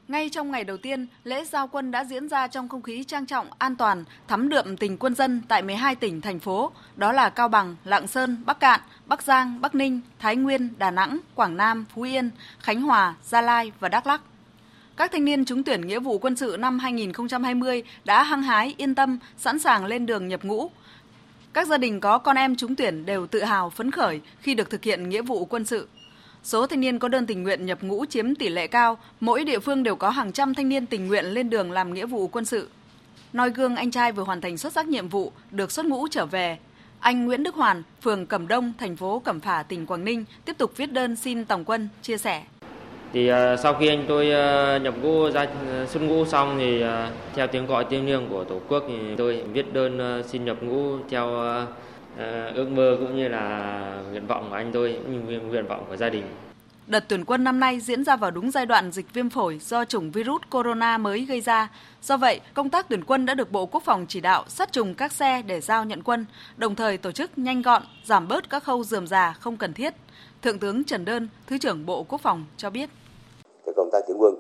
Ngay trong ngày đầu tiên, lễ giao quân đã diễn ra trong không khí trang trọng, an toàn, thắm đượm tình quân dân tại 12 tỉnh, thành phố, đó là Cao Bằng, Lạng Sơn, Bắc Cạn, Bắc Giang, Bắc Ninh, Thái Nguyên, Đà Nẵng, Quảng Nam, Phú Yên, Khánh Hòa, Gia Lai và Đắk Lắk. Các thanh niên trúng tuyển nghĩa vụ quân sự năm 2020 đã hăng hái, yên tâm, sẵn sàng lên đường nhập ngũ. Các gia đình có con em trúng tuyển đều tự hào, phấn khởi khi được thực hiện nghĩa vụ quân sự. Số thanh niên có đơn tình nguyện nhập ngũ chiếm tỷ lệ cao, mỗi địa phương đều có hàng trăm thanh niên tình nguyện lên đường làm nghĩa vụ quân sự. Noi gương anh trai vừa hoàn thành xuất sắc nhiệm vụ, được xuất ngũ trở về. Anh Nguyễn Đức Hoàn, phường Cẩm Đông, thành phố Cẩm Phả, tỉnh Quảng Ninh tiếp tục viết đơn xin tổng quân, chia sẻ. Thì uh, sau khi anh tôi uh, nhập ngũ ra uh, xuất ngũ xong thì uh, theo tiếng gọi thiêng liêng của Tổ quốc thì tôi viết đơn uh, xin nhập ngũ theo uh, uh, ước mơ cũng như là nguyện vọng của anh tôi cũng như nguyện vọng của gia đình. Đợt tuyển quân năm nay diễn ra vào đúng giai đoạn dịch viêm phổi do chủng virus corona mới gây ra. Do vậy, công tác tuyển quân đã được Bộ Quốc phòng chỉ đạo sát trùng các xe để giao nhận quân, đồng thời tổ chức nhanh gọn, giảm bớt các khâu dườm già không cần thiết. Thượng tướng Trần Đơn, Thứ trưởng Bộ Quốc phòng cho biết cho công tác tuyển quân.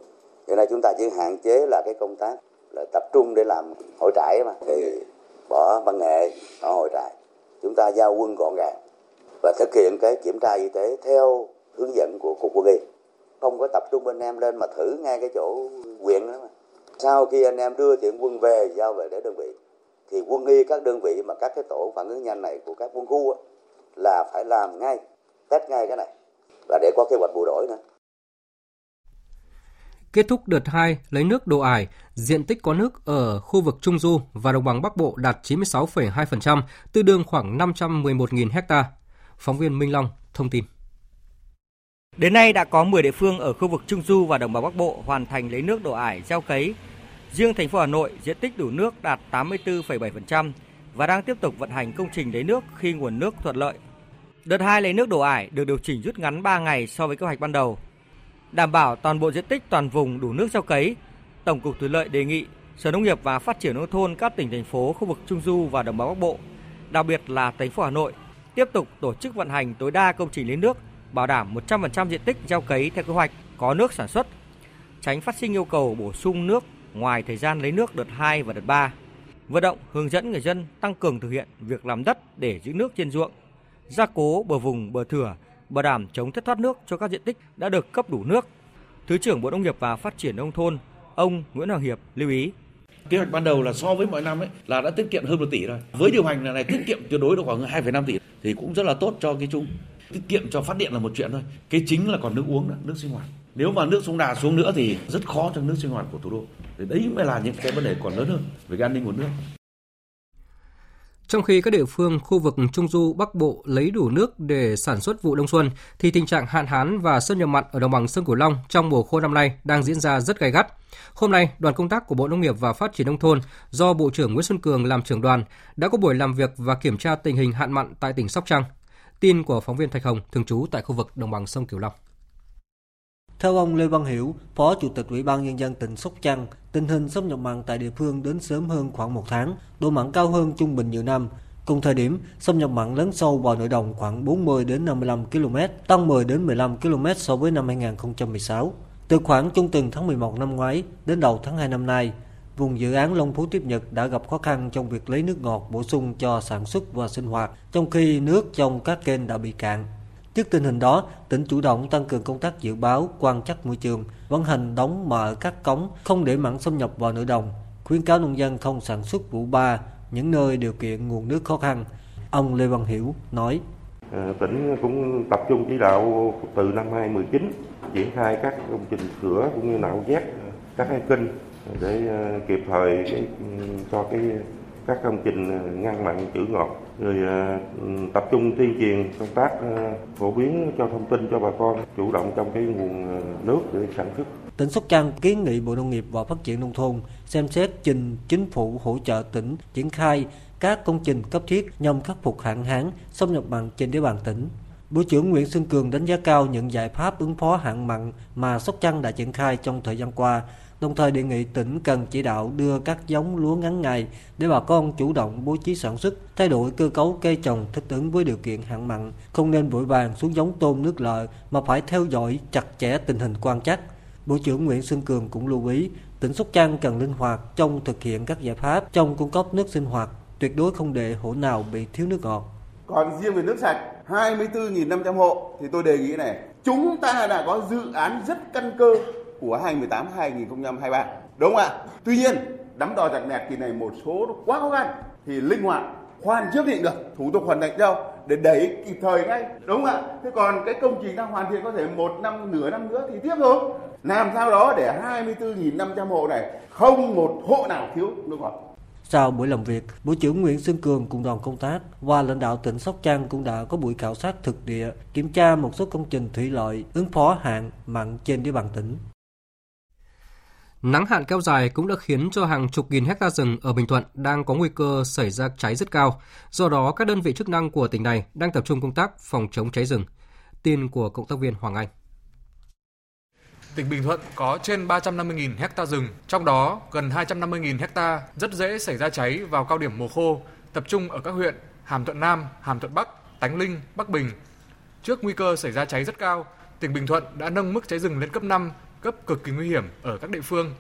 Hiện nay chúng ta chỉ hạn chế là cái công tác là tập trung để làm hội trại mà. Thì bỏ văn nghệ ở hội trại. Chúng ta giao quân gọn gàng và thực hiện cái kiểm tra y tế theo hướng dẫn của cục quân y. Không có tập trung anh em lên mà thử ngay cái chỗ quyện đó mà. Sau khi anh em đưa tiện quân về giao về để đơn vị thì quân y các đơn vị mà các cái tổ phản ứng nhanh này của các quân khu á, là phải làm ngay test ngay cái này và để có kế hoạch bù đổi nữa. Kết thúc đợt 2 lấy nước đồ ải, diện tích có nước ở khu vực Trung Du và Đồng bằng Bắc Bộ đạt 96,2%, tương đương khoảng 511.000 ha. Phóng viên Minh Long thông tin. Đến nay đã có 10 địa phương ở khu vực Trung Du và Đồng bằng Bắc Bộ hoàn thành lấy nước đổ ải gieo cấy. Riêng thành phố Hà Nội diện tích đủ nước đạt 84,7% và đang tiếp tục vận hành công trình lấy nước khi nguồn nước thuận lợi. Đợt 2 lấy nước đổ ải được điều chỉnh rút ngắn 3 ngày so với kế hoạch ban đầu đảm bảo toàn bộ diện tích toàn vùng đủ nước gieo cấy. Tổng cục Thủy lợi đề nghị Sở Nông nghiệp và Phát triển nông thôn các tỉnh thành phố khu vực Trung du và Đồng bằng Bắc Bộ, đặc biệt là thành phố Hà Nội tiếp tục tổ chức vận hành tối đa công trình lấy nước, bảo đảm 100% diện tích gieo cấy theo kế hoạch có nước sản xuất. tránh phát sinh yêu cầu bổ sung nước ngoài thời gian lấy nước đợt 2 và đợt 3. Vận động hướng dẫn người dân tăng cường thực hiện việc làm đất để giữ nước trên ruộng, gia cố bờ vùng bờ thửa, bảo đảm chống thất thoát nước cho các diện tích đã được cấp đủ nước. Thứ trưởng Bộ Nông nghiệp và Phát triển nông thôn, ông Nguyễn Hoàng Hiệp lưu ý Kế hoạch ban đầu là so với mọi năm ấy là đã tiết kiệm hơn 1 tỷ rồi. Với điều hành này, này tiết kiệm tuyệt đối được khoảng 2,5 tỷ thì cũng rất là tốt cho cái chung. Tiết kiệm cho phát điện là một chuyện thôi. Cái chính là còn nước uống nữa, nước sinh hoạt. Nếu mà nước sông Đà xuống nữa thì rất khó cho nước sinh hoạt của thủ đô. Thì đấy mới là những cái vấn đề còn lớn hơn về cái an ninh nguồn nước. Trong khi các địa phương khu vực Trung Du Bắc Bộ lấy đủ nước để sản xuất vụ đông xuân, thì tình trạng hạn hán và xâm nhập mặn ở đồng bằng sông Cửu Long trong mùa khô năm nay đang diễn ra rất gay gắt. Hôm nay, đoàn công tác của Bộ Nông nghiệp và Phát triển Nông thôn do Bộ trưởng Nguyễn Xuân Cường làm trưởng đoàn đã có buổi làm việc và kiểm tra tình hình hạn mặn tại tỉnh Sóc Trăng. Tin của phóng viên Thạch Hồng, thường trú tại khu vực đồng bằng sông Cửu Long. Theo ông Lê Văn Hiểu, Phó Chủ tịch Ủy ban Nhân dân tỉnh Sóc Trăng, tình hình xâm nhập mặn tại địa phương đến sớm hơn khoảng một tháng, độ mặn cao hơn trung bình nhiều năm. Cùng thời điểm, xâm nhập mặn lớn sâu vào nội đồng khoảng 40 đến 55 km, tăng 10 đến 15 km so với năm 2016. Từ khoảng trung tuần tháng 11 năm ngoái đến đầu tháng 2 năm nay, vùng dự án Long Phú Tiếp Nhật đã gặp khó khăn trong việc lấy nước ngọt bổ sung cho sản xuất và sinh hoạt, trong khi nước trong các kênh đã bị cạn. Trước tình hình đó, tỉnh chủ động tăng cường công tác dự báo, quan trắc môi trường, vận hành đóng mở các cống, không để mặn xâm nhập vào nội đồng, khuyến cáo nông dân không sản xuất vụ ba những nơi điều kiện nguồn nước khó khăn. Ông Lê Văn Hiểu nói. À, tỉnh cũng tập trung chỉ đạo từ năm 2019 triển khai các công trình sửa cũng như nạo vét các cái kênh để à, kịp thời cái, ừ, cho cái các công trình à, ngăn mặn trữ ngọt rồi à, ừ, tập trung tuyên truyền công tác à, phổ biến cho thông tin cho bà con chủ động trong cái nguồn à, nước để sản xuất tỉnh Sóc Trăng kiến nghị Bộ Nông nghiệp và Phát triển Nông thôn xem xét trình chính phủ hỗ trợ tỉnh triển khai các công trình cấp thiết nhằm khắc phục hạn hán, xâm nhập mặn trên địa bàn tỉnh. Bộ trưởng Nguyễn Xuân Cường đánh giá cao những giải pháp ứng phó hạn mặn mà Sóc Trăng đã triển khai trong thời gian qua, đồng thời đề nghị tỉnh cần chỉ đạo đưa các giống lúa ngắn ngày để bà con chủ động bố trí sản xuất, thay đổi cơ cấu cây trồng thích ứng với điều kiện hạn mặn, không nên vội vàng xuống giống tôm nước lợ mà phải theo dõi chặt chẽ tình hình quan trắc Bộ trưởng Nguyễn Xuân Cường cũng lưu ý tỉnh Sóc Trăng cần linh hoạt trong thực hiện các giải pháp trong cung cấp nước sinh hoạt, tuyệt đối không để hộ nào bị thiếu nước ngọt. Còn riêng về nước sạch 24.500 hộ thì tôi đề nghị này, chúng ta đã có dự án rất căn cơ của 2018-2023. Đúng không ạ? Tuy nhiên, đắm đo chặt nẹt kỳ này một số nó quá khó khăn thì linh hoạt hoàn trước định được thủ tục hoàn thành đâu để đẩy kịp thời ngay đúng không ạ thế còn cái công trình đang hoàn thiện có thể một năm nửa năm nữa thì tiếp thôi làm sao đó để 24.500 hộ này không một hộ nào thiếu nước ngọt. Sau buổi làm việc, Bộ trưởng Nguyễn Xuân Cường cùng đoàn công tác và lãnh đạo tỉnh Sóc Trăng cũng đã có buổi khảo sát thực địa, kiểm tra một số công trình thủy lợi ứng phó hạn mặn trên địa bàn tỉnh. Nắng hạn kéo dài cũng đã khiến cho hàng chục nghìn hecta rừng ở Bình Thuận đang có nguy cơ xảy ra cháy rất cao. Do đó, các đơn vị chức năng của tỉnh này đang tập trung công tác phòng chống cháy rừng. Tin của cộng tác viên Hoàng Anh tỉnh Bình Thuận có trên 350.000 hecta rừng, trong đó gần 250.000 hecta rất dễ xảy ra cháy vào cao điểm mùa khô, tập trung ở các huyện Hàm Thuận Nam, Hàm Thuận Bắc, Tánh Linh, Bắc Bình. Trước nguy cơ xảy ra cháy rất cao, tỉnh Bình Thuận đã nâng mức cháy rừng lên cấp 5, cấp cực kỳ nguy hiểm ở các địa phương.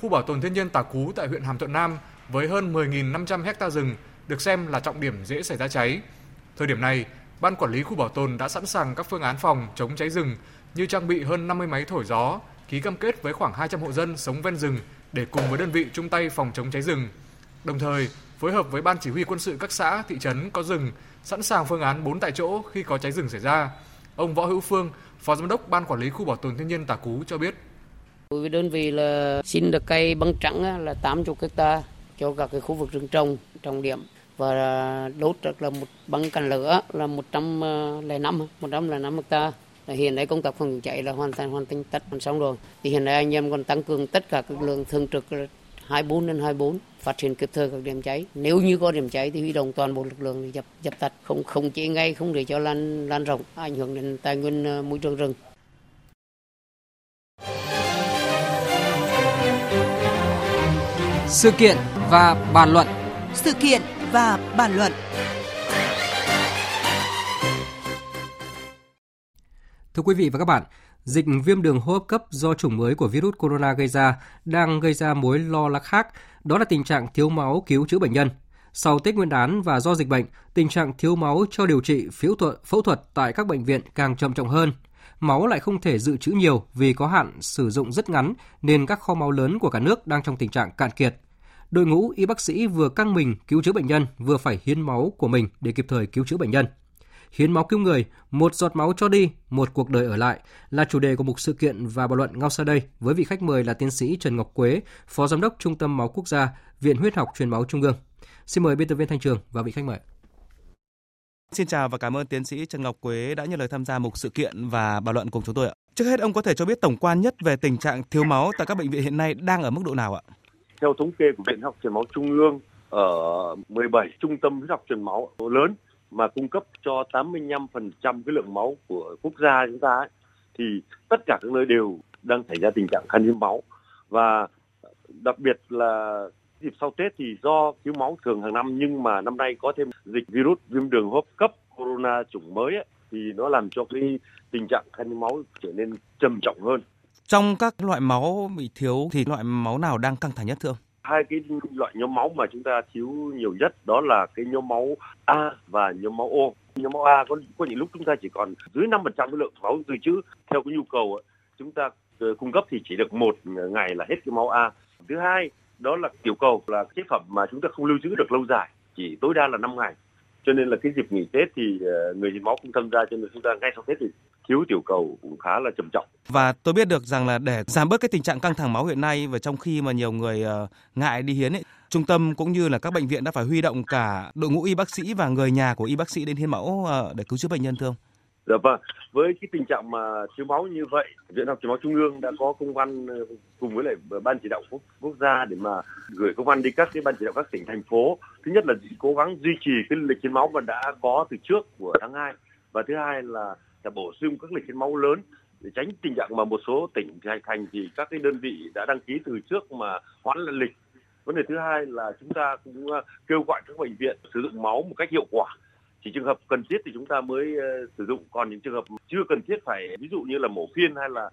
Khu bảo tồn thiên nhiên Tà Cú tại huyện Hàm Thuận Nam với hơn 10.500 hecta rừng được xem là trọng điểm dễ xảy ra cháy. Thời điểm này, Ban quản lý khu bảo tồn đã sẵn sàng các phương án phòng chống cháy rừng như trang bị hơn 50 máy thổi gió, ký cam kết với khoảng 200 hộ dân sống ven rừng để cùng với đơn vị chung tay phòng chống cháy rừng. Đồng thời, phối hợp với ban chỉ huy quân sự các xã, thị trấn có rừng, sẵn sàng phương án 4 tại chỗ khi có cháy rừng xảy ra. Ông Võ Hữu Phương, Phó Giám đốc Ban Quản lý Khu Bảo tồn Thiên nhiên Tà Cú cho biết. Đối với đơn vị là xin được cây băng trắng là 80 hecta cho các cái khu vực rừng trồng, trọng điểm. Và đốt được là một băng cành lửa là 105 105 ờ, hecta. Hiện nay công tác phòng cháy là hoàn thành hoàn thành tất. Hoàn xong rồi, thì hiện nay anh em còn tăng cường tất cả các lượng thường trực 24 đến 24 phát hiện kịp thời các điểm cháy. Nếu như có điểm cháy thì huy động toàn bộ lực lượng để dập dập tắt không không chế ngay không để cho lan lan rộng ảnh hưởng đến tài nguyên ờ, môi trường rừng. Sự kiện và bàn luận. Sự kiện và bàn luận. Thưa quý vị và các bạn, Dịch viêm đường hô hấp cấp do chủng mới của virus corona gây ra đang gây ra mối lo lắng khác, đó là tình trạng thiếu máu cứu chữa bệnh nhân. Sau Tết Nguyên đán và do dịch bệnh, tình trạng thiếu máu cho điều trị phẫu thuật, phẫu thuật tại các bệnh viện càng trầm trọng hơn. Máu lại không thể dự trữ nhiều vì có hạn sử dụng rất ngắn nên các kho máu lớn của cả nước đang trong tình trạng cạn kiệt. Đội ngũ y bác sĩ vừa căng mình cứu chữa bệnh nhân, vừa phải hiến máu của mình để kịp thời cứu chữa bệnh nhân. Hiến máu cứu người, một giọt máu cho đi, một cuộc đời ở lại là chủ đề của một sự kiện và bàn luận ngay sau đây với vị khách mời là tiến sĩ Trần Ngọc Quế, Phó Giám đốc Trung tâm Máu Quốc gia, Viện Huyết học Truyền máu Trung ương. Xin mời biên tập viên Thanh Trường và vị khách mời. Xin chào và cảm ơn tiến sĩ Trần Ngọc Quế đã nhận lời tham gia một sự kiện và bàn luận cùng chúng tôi ạ. Trước hết ông có thể cho biết tổng quan nhất về tình trạng thiếu máu tại các bệnh viện hiện nay đang ở mức độ nào ạ? Theo thống kê của Viện học truyền máu Trung ương ở 17 trung tâm huyết học truyền máu lớn mà cung cấp cho 85% cái lượng máu của quốc gia chúng ta ấy, thì tất cả các nơi đều đang xảy ra tình trạng khan hiếm máu và đặc biệt là dịp sau Tết thì do thiếu máu thường hàng năm nhưng mà năm nay có thêm dịch virus viêm đường hô hấp cấp corona chủng mới ấy, thì nó làm cho cái tình trạng khan hiếm máu trở nên trầm trọng hơn. Trong các loại máu bị thiếu thì loại máu nào đang căng thẳng nhất thưa ông? Hai cái loại nhóm máu mà chúng ta thiếu nhiều nhất đó là cái nhóm máu A và nhóm máu O. Nhóm máu A có có những lúc chúng ta chỉ còn dưới 5% cái lượng máu dự trữ theo cái nhu cầu chúng ta ờ, cung cấp thì chỉ được một ngày là hết cái máu A. Thứ hai đó là tiểu cầu là chế phẩm mà chúng ta không lưu trữ được lâu dài, chỉ tối đa là 5 ngày. Cho nên là cái dịp nghỉ Tết thì ờ, người hiến máu không tham gia cho nên chúng ta ngay sau Tết thì thiếu tiểu cầu cũng khá là trầm trọng. Và tôi biết được rằng là để giảm bớt cái tình trạng căng thẳng máu hiện nay và trong khi mà nhiều người ờ, ngại đi hiến ấy, trung tâm cũng như là các bệnh viện đã phải huy động cả đội ngũ y bác sĩ và người nhà của y bác sĩ đến hiến máu ờ, để cứu chữa bệnh nhân thưa ông. Dạ vâng, với cái tình trạng mà thiếu máu như vậy, Viện học thiếu máu Trung ương đã có công văn ờ, cùng với lại ban chỉ đạo quốc, quốc gia để mà gửi công văn đi các cái ban chỉ đạo các tỉnh thành phố. Thứ nhất là cố gắng duy trì cái lịch hiến máu mà đã có từ trước của tháng 2 và thứ hai là là bổ sung các lịch hiến máu lớn để tránh tình trạng mà một số tỉnh thành thành thì các cái đơn vị đã đăng ký từ trước mà hoãn lại lịch. Vấn đề thứ hai là chúng ta cũng ờ, kêu gọi các bệnh viện sử dụng máu một cách hiệu quả chỉ trường hợp cần thiết thì chúng ta mới ờ, sử dụng. Còn những trường hợp chưa cần thiết phải, ví dụ như là mổ phiên hay là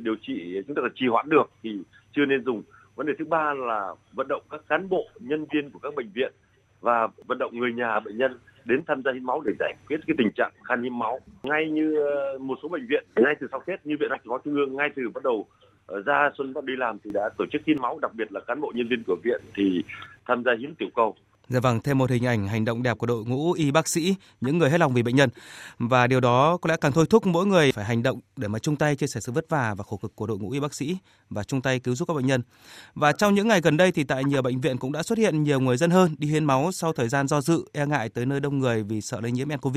điều trị, chúng ta là trì hoãn được thì chưa nên dùng. Vấn đề thứ ba là vận động các cán bộ, nhân viên của các bệnh viện và vận động người nhà bệnh nhân đến tham gia hiến máu để giải quyết cái tình trạng khan hiếm máu. Ngay như ờ, một số bệnh viện, ngay từ sau tết, như viện mạch máu trung ương, ngay từ bắt đầu ờ, ra xuân bắt đi làm thì đã tổ chức hiến máu, đặc biệt là cán bộ nhân viên của viện thì tham gia hiến tiểu cầu. Dạ vâng, thêm một hình ảnh hành động đẹp của đội ngũ y bác sĩ, những người hết lòng vì bệnh nhân. Và điều đó có lẽ càng thôi thúc mỗi người phải hành động để mà chung tay chia sẻ sự vất vả và khổ cực của đội ngũ y bác sĩ và chung tay cứu giúp các bệnh nhân. Và trong những ngày gần đây thì tại nhiều bệnh viện cũng đã xuất hiện nhiều người dân hơn đi hiến máu sau thời gian do dự, e ngại tới nơi đông người vì sợ lây nhiễm nCoV.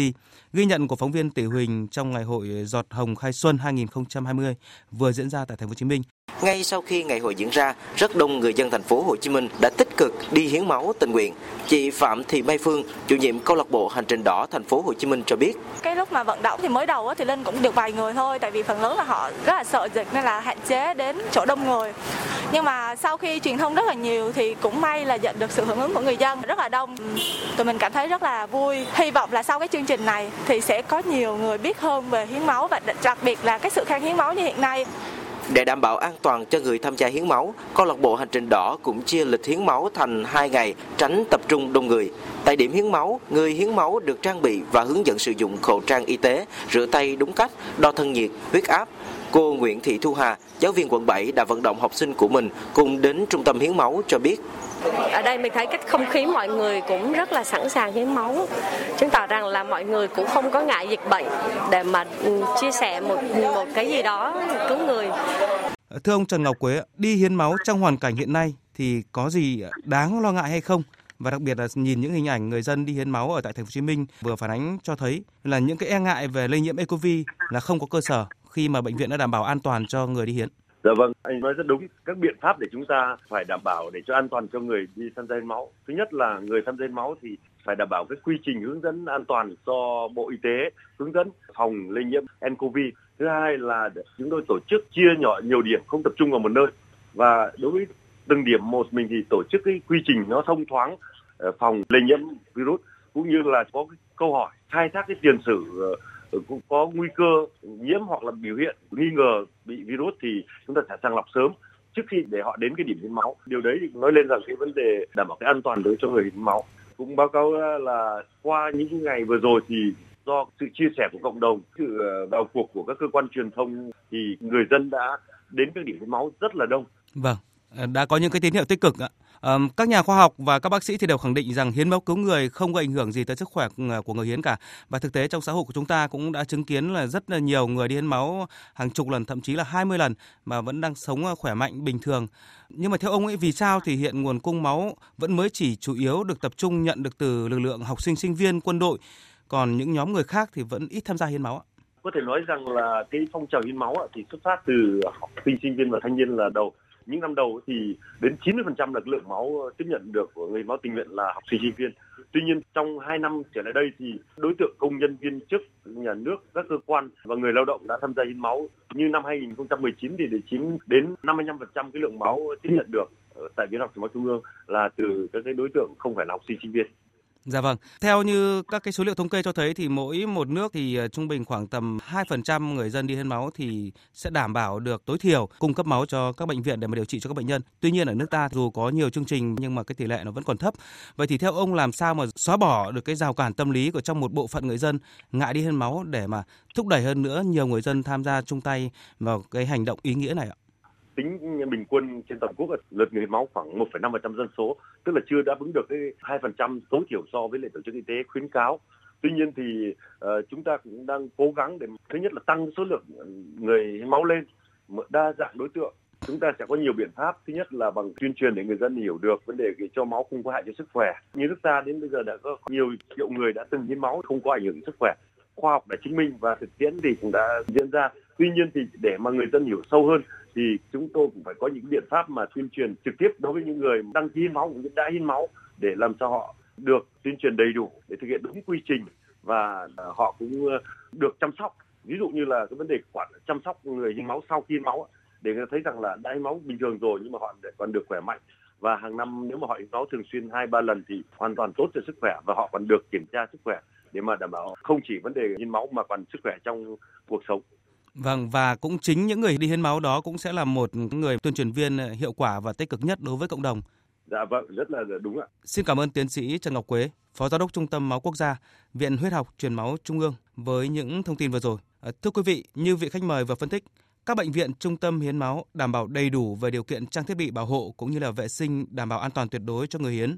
Ghi nhận của phóng viên Tỷ Huỳnh trong ngày hội Giọt Hồng Khai Xuân 2020 vừa diễn ra tại thành phố Hồ Chí Minh. Ngay sau khi ngày hội diễn ra, rất đông người dân thành phố Hồ Chí Minh đã tích cực đi hiến máu tình nguyện. Chị Phạm Thị Mai Phương, chủ nhiệm câu lạc bộ Hành trình đỏ thành phố Hồ Chí Minh cho biết. Cái lúc mà vận động thì mới đầu thì lên cũng được vài người thôi, tại vì phần lớn là họ rất là sợ dịch nên là hạn chế đến chỗ đông người. Nhưng mà sau khi truyền thông rất là nhiều thì cũng may là nhận được sự hưởng ứng của người dân rất là đông. Tụi mình cảm thấy rất là vui. Hy vọng là sau cái chương trình này thì sẽ có nhiều người biết hơn về hiến máu và đặc biệt là cái sự khan hiến máu như hiện nay. Để đảm bảo an toàn cho người tham gia hiến máu, câu lạc bộ Hành trình đỏ cũng chia lịch hiến máu thành 2 ngày, tránh tập trung đông người. Tại điểm hiến máu, người hiến máu được trang bị và hướng dẫn sử dụng khẩu trang y tế, rửa tay đúng cách, đo thân nhiệt, huyết áp. Cô Nguyễn Thị Thu Hà, giáo viên quận 7 đã vận động học sinh của mình cùng đến trung tâm hiến máu cho biết. Ở đây mình thấy cái không khí mọi người cũng rất là sẵn sàng hiến máu. Chứng tỏ rằng là mọi người cũng không có ngại dịch bệnh để mà chia sẻ một một cái gì đó cứu người. Thưa ông Trần Ngọc Quế đi hiến máu trong hoàn cảnh hiện nay thì có gì đáng lo ngại hay không? Và đặc biệt là nhìn những hình ảnh người dân đi hiến máu ở tại thành phố Hồ Chí Minh vừa phản ánh cho thấy là những cái e ngại về lây nhiễm nCoV là không có cơ sở khi mà bệnh viện đã đảm bảo an toàn cho người đi hiến. Dạ vâng, anh nói rất đúng. Các biện pháp để chúng ta phải đảm bảo để cho an toàn cho người đi tham gia hiến máu. Thứ nhất là người tham gia hiến máu thì phải đảm bảo cái quy trình hướng dẫn an toàn do Bộ Y tế hướng dẫn phòng lây nhiễm nCoV. Thứ hai là chúng tôi tổ chức chia nhỏ nhiều điểm không tập trung vào một nơi. Và đối với từng điểm một mình thì tổ chức cái quy trình nó thông thoáng ờ, phòng lây nhiễm virus cũng như là có cái câu hỏi khai thác cái tiền sử ờ, Ờ, cũng có nguy cơ nhiễm hoặc là biểu hiện nghi ngờ bị virus thì chúng ta sẽ sàng lọc sớm trước khi để họ đến cái điểm hiến máu. Điều đấy thì nói lên rằng cái vấn đề đảm bảo cái an toàn đối cho người hiến máu. Cũng báo cáo là qua những ngày vừa rồi thì do sự chia sẻ của cộng đồng, sự ờ, vào cuộc của các cơ quan truyền thông thì người dân đã đến các điểm hiến máu rất là đông. Vâng, ờ, đã có những cái tín hiệu tích cực ạ các nhà khoa học và các bác sĩ thì đều khẳng định rằng hiến máu cứu người không gây ảnh hưởng gì tới sức khỏe ờ, của người hiến cả. Và thực tế trong xã hội của chúng ta cũng đã chứng kiến là rất là nhiều người đi hiến máu hàng chục lần, thậm chí là 20 lần mà vẫn đang sống ờ, khỏe mạnh bình thường. Nhưng mà theo ông ấy vì sao thì hiện nguồn cung máu vẫn mới chỉ chủ yếu được tập trung nhận được từ lực lượng học sinh, sinh viên, quân đội, còn những nhóm người khác thì vẫn ít tham gia hiến máu ạ? Có thể nói rằng là cái phong trào hiến máu thì xuất phát từ học sinh, sinh viên và thanh niên là đầu những năm đầu thì đến 90% là lượng máu tiếp nhận được của người máu tình nguyện là học sinh sinh viên. Tuy nhiên trong 2 năm trở lại đây thì đối tượng công nhân viên chức, nhà nước, các cơ quan và người lao động đã tham gia hiến máu. Như năm 2019 thì để chiếm đến 55% cái lượng máu tiếp nhận được tại Viện học truyền máu trung ương là từ các cái đối tượng không phải là học sinh sinh viên. Dạ vâng. Theo như các cái số liệu thống kê cho thấy thì mỗi một nước thì ờ, trung bình khoảng tầm 2% người dân đi hiến máu thì sẽ đảm bảo được tối thiểu cung cấp máu cho các bệnh viện để mà điều trị cho các bệnh nhân. Tuy nhiên ở nước ta dù có nhiều chương trình nhưng mà cái tỷ lệ nó vẫn còn thấp. Vậy thì theo ông làm sao mà xóa bỏ được cái rào cản tâm lý của trong một bộ phận người dân ngại đi hiến máu để mà thúc đẩy hơn nữa nhiều người dân tham gia chung tay vào cái hành động ý nghĩa này ạ? Tính bình quân trên toàn quốc lượt người hiến máu khoảng 1,5% dân số, tức là chưa đáp ứng được cái 2% tối thiểu so với lại tổ chức y tế khuyến cáo. Tuy nhiên thì uh, chúng ta cũng đang cố gắng để thứ nhất là tăng số lượng ờ, người hiến máu lên, đa dạng đối tượng. Chúng ta sẽ có nhiều biện pháp. Thứ nhất là bằng tuyên truyền để người dân hiểu được vấn đề cho máu không có hại cho sức khỏe. Như nước ta đến bây giờ đã có nhiều triệu người đã từng hiến máu không có ảnh hưởng đến sức khỏe. Khoa học đã chứng minh và thực tiễn thì cũng đã diễn ra. Tuy nhiên thì để mà người dân hiểu sâu hơn thì chúng tôi cũng phải có những biện pháp mà tuyên truyền trực tiếp đối với những người đăng ký hiến máu cũng đã hiến máu để làm cho họ được tuyên truyền đầy đủ để thực hiện đúng quy trình và à, họ cũng được chăm sóc. Ví dụ như là cái vấn đề quản, chăm sóc người hiến máu sau khi hiến máu để người ta thấy rằng là đã hiến máu bình thường rồi nhưng mà họ còn được khỏe mạnh. Và hàng năm nếu mà họ hiến máu thường xuyên hai, ba lần thì hoàn toàn tốt cho sức khỏe và họ còn được kiểm tra sức khỏe để mà đảm bảo không chỉ vấn đề hiến máu mà còn sức khỏe trong cuộc sống. Vâng và cũng chính những người đi hiến máu đó cũng sẽ là một người tuyên truyền viên hiệu quả và tích cực nhất đối với cộng đồng. Dạ vâng, rất là đúng ạ. Xin cảm ơn tiến sĩ Trần Ngọc Quế, Phó Giám đốc Trung tâm Máu Quốc gia, Viện Huyết học Truyền máu Trung ương với những thông tin vừa rồi. À, thưa quý vị, như vị khách mời vừa phân tích, các bệnh viện trung tâm hiến máu đảm bảo đầy đủ về điều kiện trang thiết bị bảo hộ cũng như là vệ sinh đảm bảo an toàn tuyệt đối cho người hiến.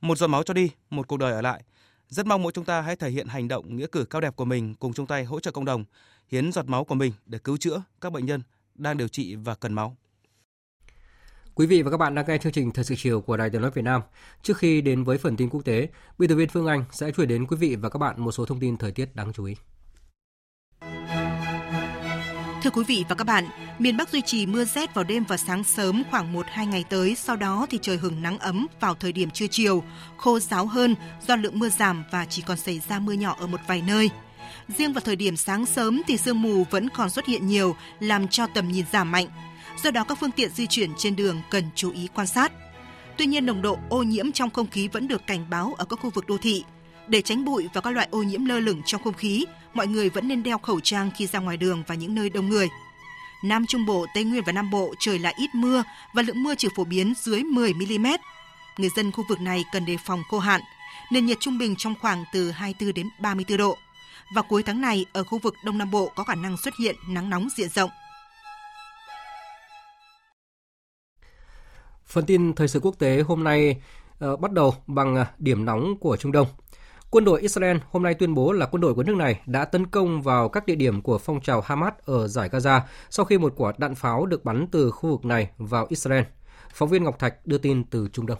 Một giọt máu cho đi, một cuộc đời ở lại. Rất mong mỗi chúng ta hãy thể hiện hành động nghĩa cử cao đẹp của mình cùng chung tay hỗ trợ cộng đồng hiến giọt máu của mình để cứu chữa các bệnh nhân đang điều trị và cần máu. Quý vị và các bạn đang nghe chương trình Thời sự chiều của Đài Tiếng nói Việt Nam. Trước khi đến với phần tin quốc tế, biên tập viên Phương Anh sẽ chuyển đến quý vị và các bạn một số thông tin thời tiết đáng chú ý. Thưa quý vị và các bạn, miền Bắc duy trì mưa rét vào đêm và sáng sớm khoảng 1-2 ngày tới, sau đó thì trời hừng nắng ấm vào thời điểm trưa chiều, khô ráo hơn do lượng mưa giảm và chỉ còn xảy ra mưa nhỏ ở một vài nơi. Riêng vào thời điểm sáng sớm thì sương mù vẫn còn xuất hiện nhiều, làm cho tầm nhìn giảm mạnh. Do đó các phương tiện di chuyển trên đường cần chú ý quan sát. Tuy nhiên nồng độ ô nhiễm trong không khí vẫn được cảnh báo ở các khu vực đô thị. Để tránh bụi và các loại ô nhiễm lơ lửng trong không khí, mọi người vẫn nên đeo khẩu trang khi ra ngoài đường và những nơi đông người. Nam Trung Bộ, Tây Nguyên và Nam Bộ trời lại ít mưa và lượng mưa chỉ phổ biến dưới 10 mm. Người dân khu vực này cần đề phòng khô hạn. Nền nhiệt trung bình trong khoảng từ 24 đến 34 độ. Vào cuối tháng này, ở khu vực Đông Nam Bộ có khả năng xuất hiện nắng nóng diện rộng. Phần tin thời sự quốc tế hôm nay uh, bắt đầu bằng ờ, điểm nóng của Trung Đông. Quân đội Israel hôm nay tuyên bố là quân đội của nước này đã tấn công vào các địa điểm của phong trào Hamas ở giải Gaza sau khi một quả đạn pháo được bắn từ khu vực này vào Israel. Phóng viên Ngọc Thạch đưa tin từ Trung Đông.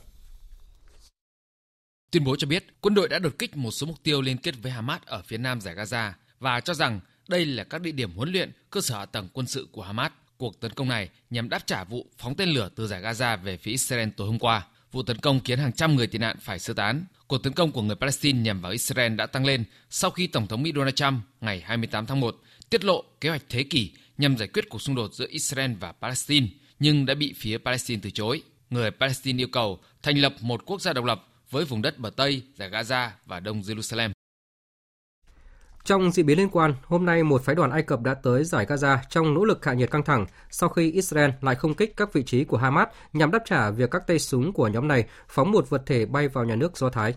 Tuyên bố cho biết quân đội đã đột kích một số mục tiêu liên kết với Hamas ở phía nam giải Gaza và cho rằng đây là các địa điểm huấn luyện, cơ sở hạ tầng quân sự của Hamas. Cuộc tấn công này nhằm đáp trả vụ phóng tên lửa từ giải Gaza về phía Israel tối hôm qua. Vụ tấn công khiến hàng trăm người tị nạn phải sơ tán. Cuộc tấn công của người Palestine nhằm vào Israel đã tăng lên sau khi Tổng thống Mỹ Donald Trump ngày 28 tháng 1 tiết lộ kế hoạch thế kỷ nhằm giải quyết cuộc xung đột giữa Israel và Palestine, nhưng đã bị phía Palestine từ chối. Người Palestine yêu cầu thành lập một quốc gia độc lập với vùng đất bờ Tây, giải Gaza và Đông Jerusalem. Trong diễn biến liên quan, hôm nay một phái đoàn Ai Cập đã tới giải Gaza trong nỗ lực hạ nhiệt căng thẳng sau khi Israel lại không kích các vị trí của Hamas nhằm đáp trả việc các tay súng của nhóm này phóng một vật thể bay vào nhà nước Do Thái.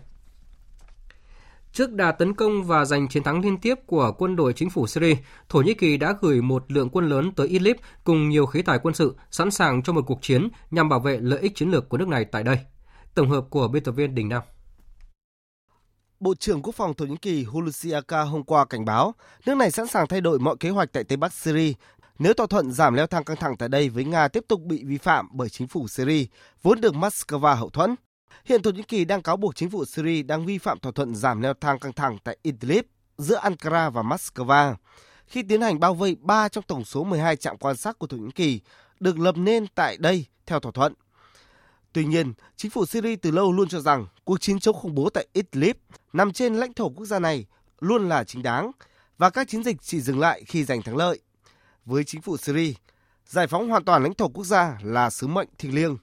Trước đà tấn công và giành chiến thắng liên tiếp của quân đội chính phủ Syria, Thổ Nhĩ Kỳ đã gửi một lượng quân lớn tới Idlib cùng nhiều khí tài quân sự sẵn sàng cho một cuộc chiến nhằm bảo vệ lợi ích chiến lược của nước này tại đây. Tổng hợp của biên tập viên Đình Nam. Bộ trưởng Quốc phòng Thổ Nhĩ Kỳ Hulusi Aka hôm qua cảnh báo nước này sẵn sàng thay đổi mọi kế hoạch tại Tây Bắc Syria nếu thỏa thuận giảm leo thang căng thẳng tại đây với Nga tiếp tục bị vi phạm bởi chính phủ Syria, vốn được Moscow hậu thuẫn. Hiện Thổ Nhĩ Kỳ đang cáo buộc chính phủ Syria đang vi phạm thỏa thuận giảm leo thang căng thẳng tại Idlib giữa Ankara và Moscow khi tiến hành bao vây 3 trong tổng số 12 trạm quan sát của Thổ Nhĩ Kỳ được lập nên tại đây theo thỏa thuận. Tuy nhiên, chính phủ Syria từ lâu luôn cho rằng cuộc chiến chống khủng bố tại Idlib nằm trên lãnh thổ quốc gia này luôn là chính đáng và các chiến dịch chỉ dừng lại khi giành thắng lợi. Với chính phủ Syria, giải phóng hoàn toàn lãnh thổ quốc gia là sứ mệnh thiêng liêng.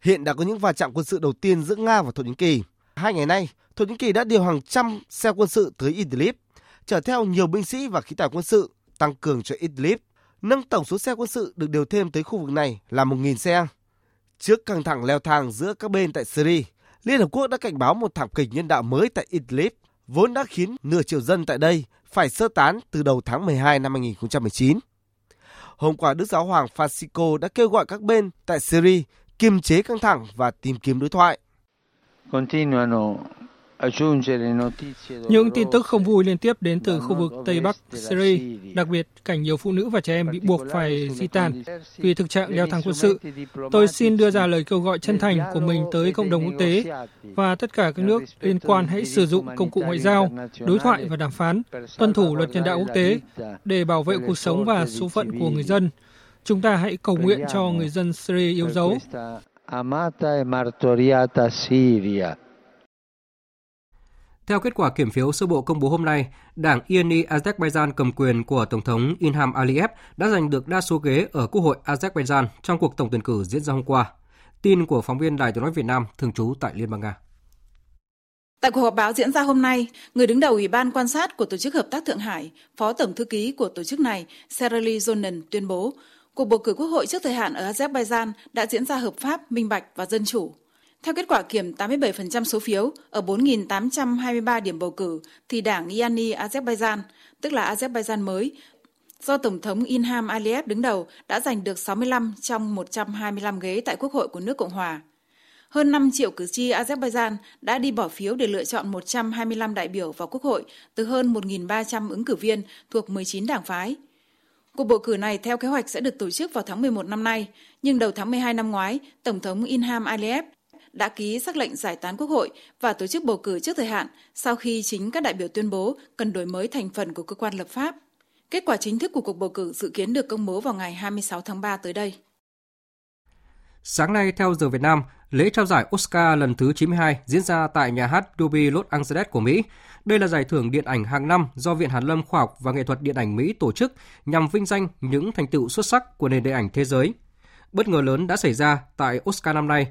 Hiện đã có những va chạm quân sự đầu tiên giữa Nga và Thổ Nhĩ Kỳ. Hai ngày nay, Thổ Nhĩ Kỳ đã điều hàng trăm xe quân sự tới Idlib, chở theo nhiều binh sĩ và khí tài quân sự tăng cường cho Idlib, nâng tổng số xe quân sự được điều thêm tới khu vực này là 1.000 xe. Trước căng thẳng leo thang giữa các bên tại Syria, Liên Hợp Quốc đã cảnh báo một thảm kịch nhân đạo mới tại Idlib, vốn đã khiến nửa triệu dân tại đây phải sơ tán từ đầu tháng 12 năm 2019. Hôm qua, Đức Giáo hoàng Francisco đã kêu gọi các bên tại Syria kiềm chế căng thẳng và tìm kiếm đối thoại. Những tin tức không vui liên tiếp đến từ khu vực Tây Bắc Syria, đặc biệt cảnh nhiều phụ nữ và trẻ em bị buộc phải di tản vì thực trạng leo thang quân sự. Tôi xin đưa ra lời kêu gọi chân thành của mình tới cộng đồng quốc tế và tất cả các nước liên quan hãy sử dụng công cụ ngoại giao, đối thoại và đàm phán, tuân thủ luật nhân đạo quốc tế để bảo vệ cuộc sống và số phận của người dân. Chúng ta hãy cầu nguyện cho người dân Syria yêu dấu. Theo kết quả kiểm phiếu sơ bộ công bố hôm nay, đảng INI Azerbaijan cầm quyền của Tổng thống Ilham Aliyev đã giành được đa số ghế ở Quốc hội Azerbaijan trong cuộc tổng tuyển cử diễn ra hôm qua. Tin của phóng viên Đài tiếng nói Việt Nam thường trú tại Liên bang Nga. Tại cuộc họp báo diễn ra hôm nay, người đứng đầu Ủy ban quan sát của Tổ chức Hợp tác Thượng Hải, Phó Tổng Thư ký của tổ chức này, Serali Zonen tuyên bố, cuộc bầu cử quốc hội trước thời hạn ở Azerbaijan đã diễn ra hợp pháp, minh bạch và dân chủ. Theo kết quả kiểm 87% số phiếu ở 4.823 điểm bầu cử, thì đảng Yani Azerbaijan, tức là Azerbaijan mới, do Tổng thống Ilham Aliyev đứng đầu đã giành được 65 trong 125 ghế tại Quốc hội của nước Cộng hòa. Hơn 5 triệu cử tri Azerbaijan đã đi bỏ phiếu để lựa chọn 125 đại biểu vào Quốc hội từ hơn 1.300 ứng cử viên thuộc 19 đảng phái. Cuộc bầu cử này theo kế hoạch sẽ được tổ chức vào tháng 11 năm nay, nhưng đầu tháng 12 năm ngoái, Tổng thống Inham Aliyev đã ký sắc lệnh giải tán quốc hội và tổ chức bầu cử trước thời hạn sau khi chính các đại biểu tuyên bố cần đổi mới thành phần của cơ quan lập pháp. Kết quả chính thức của cuộc bầu cử dự kiến được công bố vào ngày 26 tháng 3 tới đây. Sáng nay theo giờ Việt Nam, lễ trao giải Oscar lần thứ 92 diễn ra tại nhà hát Dolby Los Angeles của Mỹ. Đây là giải thưởng điện ảnh hàng năm do Viện Hàn lâm Khoa học và Nghệ thuật Điện ảnh Mỹ tổ chức nhằm vinh danh những thành tựu xuất sắc của nền điện ảnh thế giới. Bất ngờ lớn đã xảy ra tại Oscar năm nay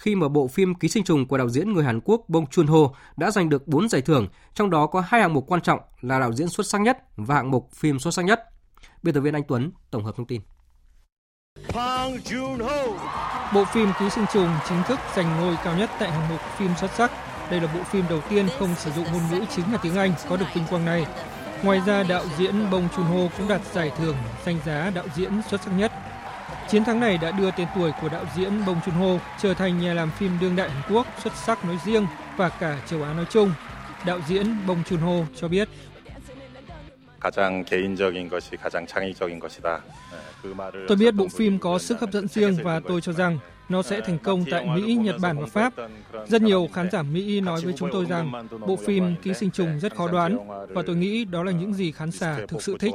khi mà bộ phim Ký sinh trùng của đạo diễn người Hàn Quốc Bong Joon-ho đã giành được 4 giải thưởng, trong đó có hai hạng mục quan trọng là đạo diễn xuất sắc nhất và hạng mục phim xuất sắc nhất. Biên tập viên Anh Tuấn tổng hợp thông tin. Bộ phim Ký sinh trùng chính thức giành ngôi cao nhất tại hạng mục phim xuất sắc. Đây là bộ phim đầu tiên không sử dụng ngôn ngữ chính là tiếng Anh có được vinh quang này. Ngoài ra, đạo diễn Bong Joon-ho cũng đạt giải thưởng danh giá đạo diễn xuất sắc nhất Chiến thắng này đã đưa tên tuổi của đạo diễn Bong Joon-ho trở thành nhà làm phim đương đại Hàn Quốc xuất sắc nói riêng và cả châu Á nói chung. Đạo diễn Bong Joon-ho cho biết. Tôi biết bộ phim có sức hấp dẫn riêng và tôi cho rằng nó sẽ thành công tại Mỹ, Nhật Bản và Pháp. Rất nhiều khán giả Mỹ nói với chúng tôi rằng bộ phim Ký sinh trùng rất khó đoán và tôi nghĩ đó là những gì khán giả thực sự thích.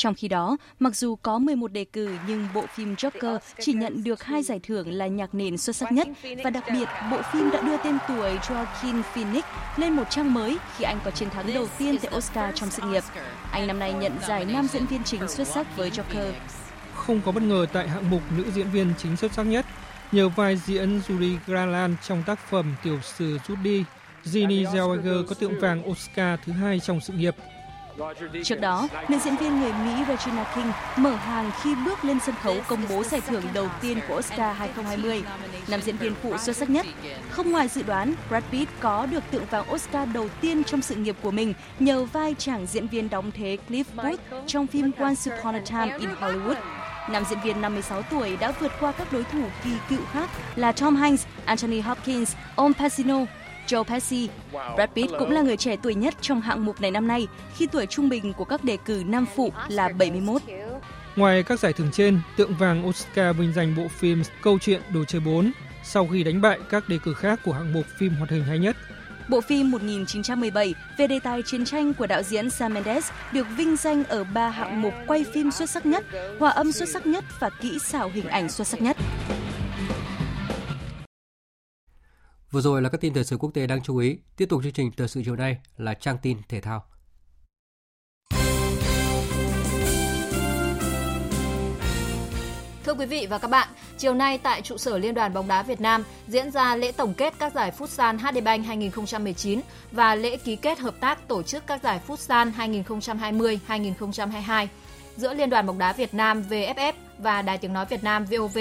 Trong khi đó, mặc dù có 11 đề cử nhưng bộ phim Joker chỉ nhận được hai giải thưởng là nhạc nền xuất sắc nhất và đặc biệt bộ phim đã đưa tên tuổi Joaquin Phoenix lên một trang mới khi anh có chiến thắng đầu tiên tại Oscar trong sự nghiệp. Anh năm nay nhận giải nam diễn viên chính xuất sắc với Joker. Không có bất ngờ tại hạng mục nữ diễn viên chính xuất sắc nhất nhờ vai diễn Judy Garland trong tác phẩm tiểu sử Judy Ginny Zellweger có tượng vàng Oscar thứ hai trong sự nghiệp. Trước đó, nữ diễn viên người Mỹ Regina King mở hàng khi bước lên sân khấu công bố giải thưởng đầu tiên của Oscar 2020, nam diễn viên phụ xuất sắc nhất. Không ngoài dự đoán, Brad Pitt có được tượng vàng Oscar đầu tiên trong sự nghiệp của mình nhờ vai chàng diễn viên đóng thế Cliff Booth trong phim Once Upon a Time in Hollywood. Nam diễn viên 56 tuổi đã vượt qua các đối thủ kỳ cựu khác là Tom Hanks, Anthony Hopkins, Al Pacino, Joe Pesci. Brad Pitt cũng là người trẻ tuổi nhất trong hạng mục này năm nay khi tuổi trung bình của các đề cử nam phụ là 71. Ngoài các giải thưởng trên, tượng vàng Oscar vinh danh bộ phim Câu chuyện Đồ chơi 4 sau khi đánh bại các đề cử khác của hạng mục phim hoạt hình hay nhất. Bộ phim 1917 về đề tài chiến tranh của đạo diễn Sam Mendes được vinh danh ở ba hạng mục quay phim xuất sắc nhất, hòa âm xuất sắc nhất và kỹ xảo hình ảnh xuất sắc nhất. Vừa rồi là các tin thời sự quốc tế đáng chú ý. Tiếp tục chương trình thời sự chiều nay là trang tin thể thao. Thưa quý vị và các bạn, chiều nay tại trụ sở Liên đoàn bóng đá Việt Nam diễn ra lễ tổng kết các giải Futsal HD Bank 2019 và lễ ký kết hợp tác tổ chức các giải Futsal 2020-2022 giữa Liên đoàn bóng đá Việt Nam VFF và Đài Tiếng nói Việt Nam VOV.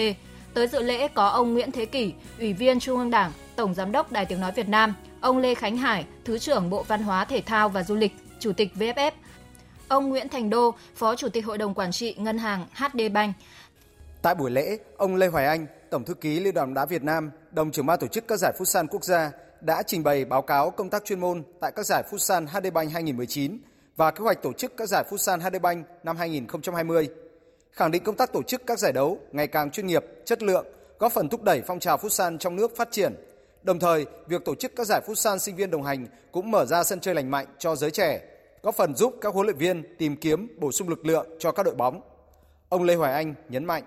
Tới dự lễ có ông Nguyễn Thế Kỷ, Ủy viên Trung ương Đảng, Tổng giám đốc Đài Tiếng nói Việt Nam, ông Lê Khánh Hải, Thứ trưởng Bộ Văn hóa Thể thao và Du lịch, Chủ tịch VFF, ông Nguyễn Thành Đô, Phó Chủ tịch Hội đồng Quản trị Ngân hàng HD Bank. Tại buổi lễ, ông Lê Hoài Anh, Tổng thư ký Liên đoàn bóng đá Việt Nam, đồng trưởng ban tổ chức các giải Futsal quốc gia đã trình bày báo cáo công tác chuyên môn tại các giải Futsal HD Bank 2019 và kế hoạch tổ chức các giải Futsal HD Bank năm 2020. Khẳng định công tác tổ chức các giải đấu ngày càng chuyên nghiệp, chất lượng, góp phần thúc đẩy phong trào Futsal trong nước phát triển. Đồng thời, việc tổ chức các giải Futsal sinh viên đồng hành cũng mở ra sân chơi lành mạnh cho giới trẻ, góp phần giúp các huấn luyện viên tìm kiếm bổ sung lực lượng cho các đội bóng. Ông Lê Hoài Anh nhấn mạnh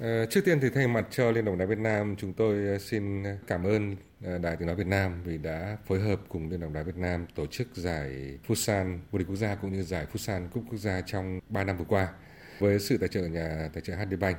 Ờ, trước tiên thì thay mặt cho Liên đoàn bóng đá Việt Nam, chúng tôi ờ, xin cảm ơn ờ, Đài Tiếng nói Việt Nam vì đã phối hợp cùng Liên đoàn bóng đá Việt Nam tổ chức giải Futsal vô địch quốc gia cũng như giải Futsal cúp quốc gia trong 3 năm vừa qua với sự tài trợ nhà tài trợ HD Bank.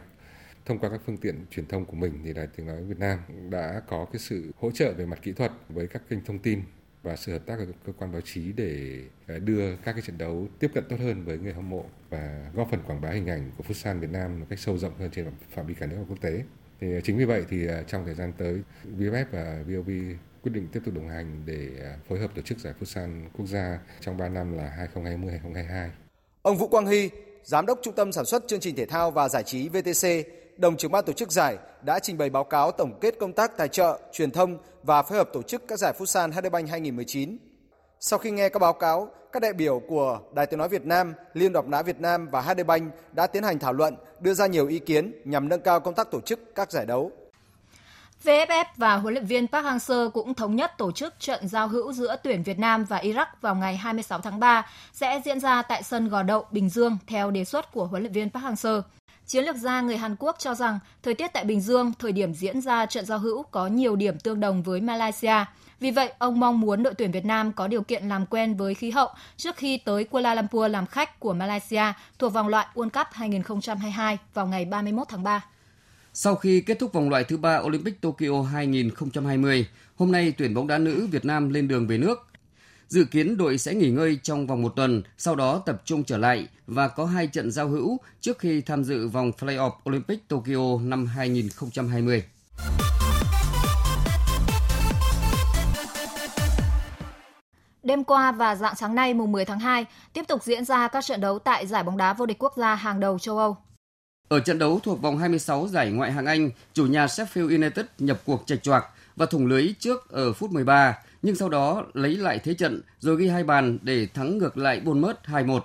Thông qua các phương tiện truyền thông của mình thì Đài Tiếng nói Việt Nam đã có cái sự hỗ trợ về mặt kỹ thuật với các kênh thông tin và sự hợp tác của cơ quan báo chí để à, đưa các cái trận đấu tiếp cận tốt hơn với người hâm mộ và góp phần quảng bá hình ảnh của Futsal Việt Nam một cách sâu rộng hơn trên phạm vi cả nước và quốc tế. Thì à, chính vì vậy thì à, trong thời gian tới, VFF và VOV quyết định tiếp tục đồng hành để phối hợp tổ chức giải Futsal quốc gia trong 3 năm là 2020-2022. Ông Vũ Quang Hy, Giám đốc Trung tâm Sản xuất Chương trình Thể thao và Giải trí VTC, đồng trưởng ban tổ chức giải đã trình bày báo cáo tổng kết công tác tài trợ, truyền thông và phối hợp tổ chức các giải Futsal HD Bank 2019. Sau khi nghe các báo cáo, các đại biểu của Đài Tiếng nói Việt Nam, Liên đoàn bóng đá Việt Nam và HD Bank đã tiến hành thảo luận, đưa ra nhiều ý kiến nhằm nâng cao công tác tổ chức các giải đấu. VFF và huấn luyện viên Park Hang-seo cũng thống nhất tổ chức trận giao hữu giữa tuyển Việt Nam và Iraq vào ngày 26 tháng 3 sẽ diễn ra tại sân Gò Đậu, Bình Dương theo đề xuất của huấn luyện viên Park Hang-seo. Chiến lược gia người Hàn Quốc cho rằng thời tiết tại Bình Dương thời điểm diễn ra trận giao hữu có nhiều điểm tương đồng với Malaysia. Vì vậy, ông mong muốn đội tuyển Việt Nam có điều kiện làm quen với khí hậu trước khi tới Kuala Lumpur làm khách của Malaysia thuộc vòng loại World Cup 2022 vào ngày 31 tháng 3. Sau khi kết thúc vòng loại thứ ba Olympic Tokyo 2020, hôm nay tuyển bóng đá nữ Việt Nam lên đường về nước. Dự kiến đội sẽ nghỉ ngơi trong vòng một tuần, sau đó tập trung trở lại và có hai trận giao hữu trước khi tham dự vòng Playoff Olympic Tokyo năm 2020. Đêm qua và dạng sáng nay mùng 10 tháng 2 tiếp tục diễn ra các trận đấu tại giải bóng đá vô địch quốc gia hàng đầu châu Âu. Ở trận đấu thuộc vòng 26 giải ngoại hạng Anh, chủ nhà Sheffield United nhập cuộc chạch choạc và thủng lưới trước ở phút 13, nhưng sau đó lấy lại thế trận rồi ghi hai bàn để thắng ngược lại Bournemouth 2-1.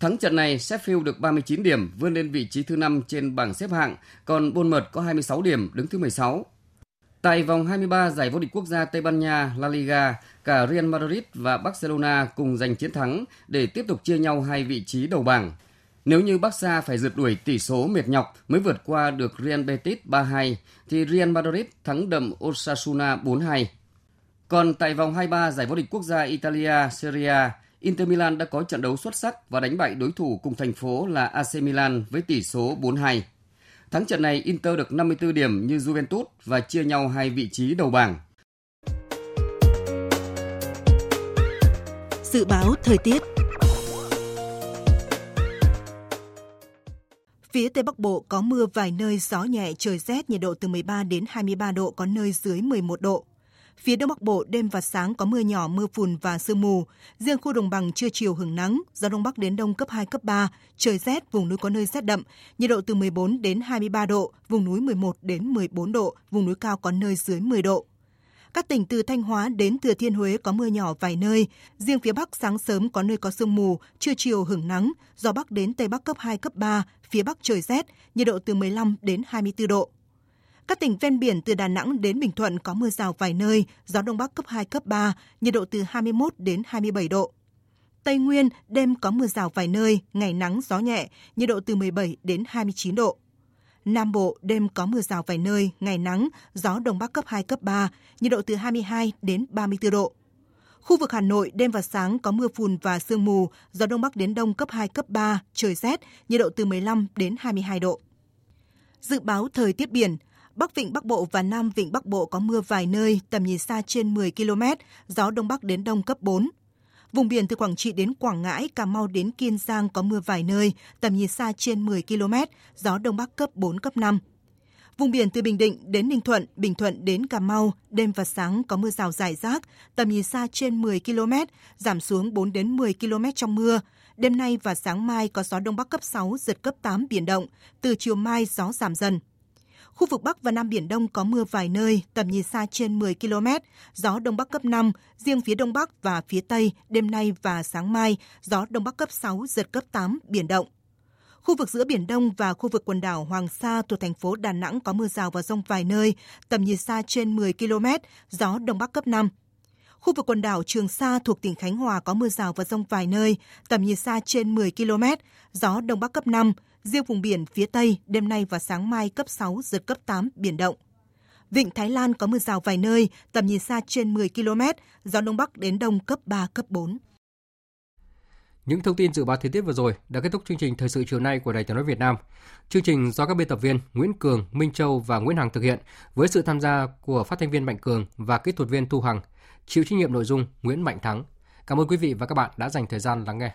Thắng trận này, Sheffield được 39 điểm, vươn lên vị trí thứ 5 trên bảng xếp hạng, còn Bournemouth có 26 điểm, đứng thứ 16. Tại vòng 23 giải vô địch quốc gia Tây Ban Nha La Liga, cả Real Madrid và Barcelona cùng giành chiến thắng để tiếp tục chia nhau hai vị trí đầu bảng. Nếu như Barca phải rượt đuổi tỷ số mệt nhọc mới vượt qua được Real Betis 3-2, thì Real Madrid thắng đậm Osasuna 4-2. Còn tại vòng 23 giải vô địch quốc gia Italia Serie A, Inter Milan đã có trận đấu xuất sắc và đánh bại đối thủ cùng thành phố là AC Milan với tỷ số 4-2. Thắng trận này, Inter được 54 điểm như Juventus và chia nhau hai vị trí đầu bảng. Dự báo thời tiết Phía Tây Bắc Bộ có mưa vài nơi, gió nhẹ, trời rét, nhiệt độ từ 13 đến 23 độ, có nơi dưới 11 độ. Phía Đông Bắc Bộ đêm và sáng có mưa nhỏ, mưa phùn và sương mù. Riêng khu đồng bằng trưa chiều hưởng nắng, gió Đông Bắc đến Đông cấp 2, cấp 3, trời rét, vùng núi có nơi rét đậm, nhiệt độ từ 14 đến 23 độ, vùng núi 11 đến 14 độ, vùng núi cao có nơi dưới 10 độ. Các tỉnh từ Thanh Hóa đến Thừa Thiên Huế có mưa nhỏ vài nơi. Riêng phía Bắc sáng sớm có nơi có sương mù, trưa chiều hưởng nắng, gió Bắc đến Tây Bắc cấp 2, cấp 3, phía Bắc trời rét, nhiệt độ từ 15 đến 24 độ. Các tỉnh ven biển từ Đà Nẵng đến Bình Thuận có mưa rào vài nơi, gió Đông Bắc cấp 2, cấp 3, nhiệt độ từ 21 đến 27 độ. Tây Nguyên đêm có mưa rào vài nơi, ngày nắng gió nhẹ, nhiệt độ từ 17 đến 29 độ. Nam Bộ đêm có mưa rào vài nơi, ngày nắng, gió Đông Bắc cấp 2, cấp 3, nhiệt độ từ 22 đến 34 độ. Khu vực Hà Nội đêm và sáng có mưa phùn và sương mù, gió Đông Bắc đến Đông cấp 2, cấp 3, trời rét, nhiệt độ từ 15 đến 22 độ. Dự báo thời tiết biển, Bắc Vịnh Bắc Bộ và Nam Vịnh Bắc Bộ có mưa vài nơi, tầm nhìn xa trên 10 km, gió Đông Bắc đến Đông cấp 4. Vùng biển từ Quảng Trị đến Quảng Ngãi, Cà Mau đến Kiên Giang có mưa vài nơi, tầm nhìn xa trên 10 km, gió Đông Bắc cấp 4, cấp 5. Vùng biển từ Bình Định đến Ninh Thuận, Bình Thuận đến Cà Mau, đêm và sáng có mưa rào rải rác, tầm nhìn xa trên 10 km, giảm xuống 4 đến 10 km trong mưa. Đêm nay và sáng mai có gió Đông Bắc cấp 6, giật cấp 8 biển động, từ chiều mai gió giảm dần. Khu vực Bắc và Nam Biển Đông có mưa vài nơi, tầm nhìn xa trên 10 km, gió Đông Bắc cấp 5, riêng phía Đông Bắc và phía Tây đêm nay và sáng mai, gió Đông Bắc cấp 6, giật cấp 8, biển động. Khu vực giữa Biển Đông và khu vực quần đảo Hoàng Sa thuộc thành phố Đà Nẵng có mưa rào và rông vài nơi, tầm nhìn xa trên 10 km, gió Đông Bắc cấp 5. Khu vực quần đảo Trường Sa thuộc tỉnh Khánh Hòa có mưa rào và rông vài nơi, tầm nhìn xa trên 10 km, gió Đông Bắc cấp 5, riêng vùng biển phía Tây đêm nay và sáng mai cấp 6, giật cấp 8, biển động. Vịnh Thái Lan có mưa rào vài nơi, tầm nhìn xa trên 10 km, gió Đông Bắc đến Đông cấp 3, cấp 4. Những thông tin dự báo thời tiết vừa rồi đã kết thúc chương trình thời sự chiều nay của Đài Tiếng nói Việt Nam. Chương trình do các biên tập viên Nguyễn Cường, Minh Châu và Nguyễn Hằng thực hiện với sự tham gia của phát thanh viên Mạnh Cường và kỹ thuật viên Thu Hằng. Chịu trách nhiệm nội dung Nguyễn Mạnh Thắng. Cảm ơn quý vị và các bạn đã dành thời gian lắng nghe.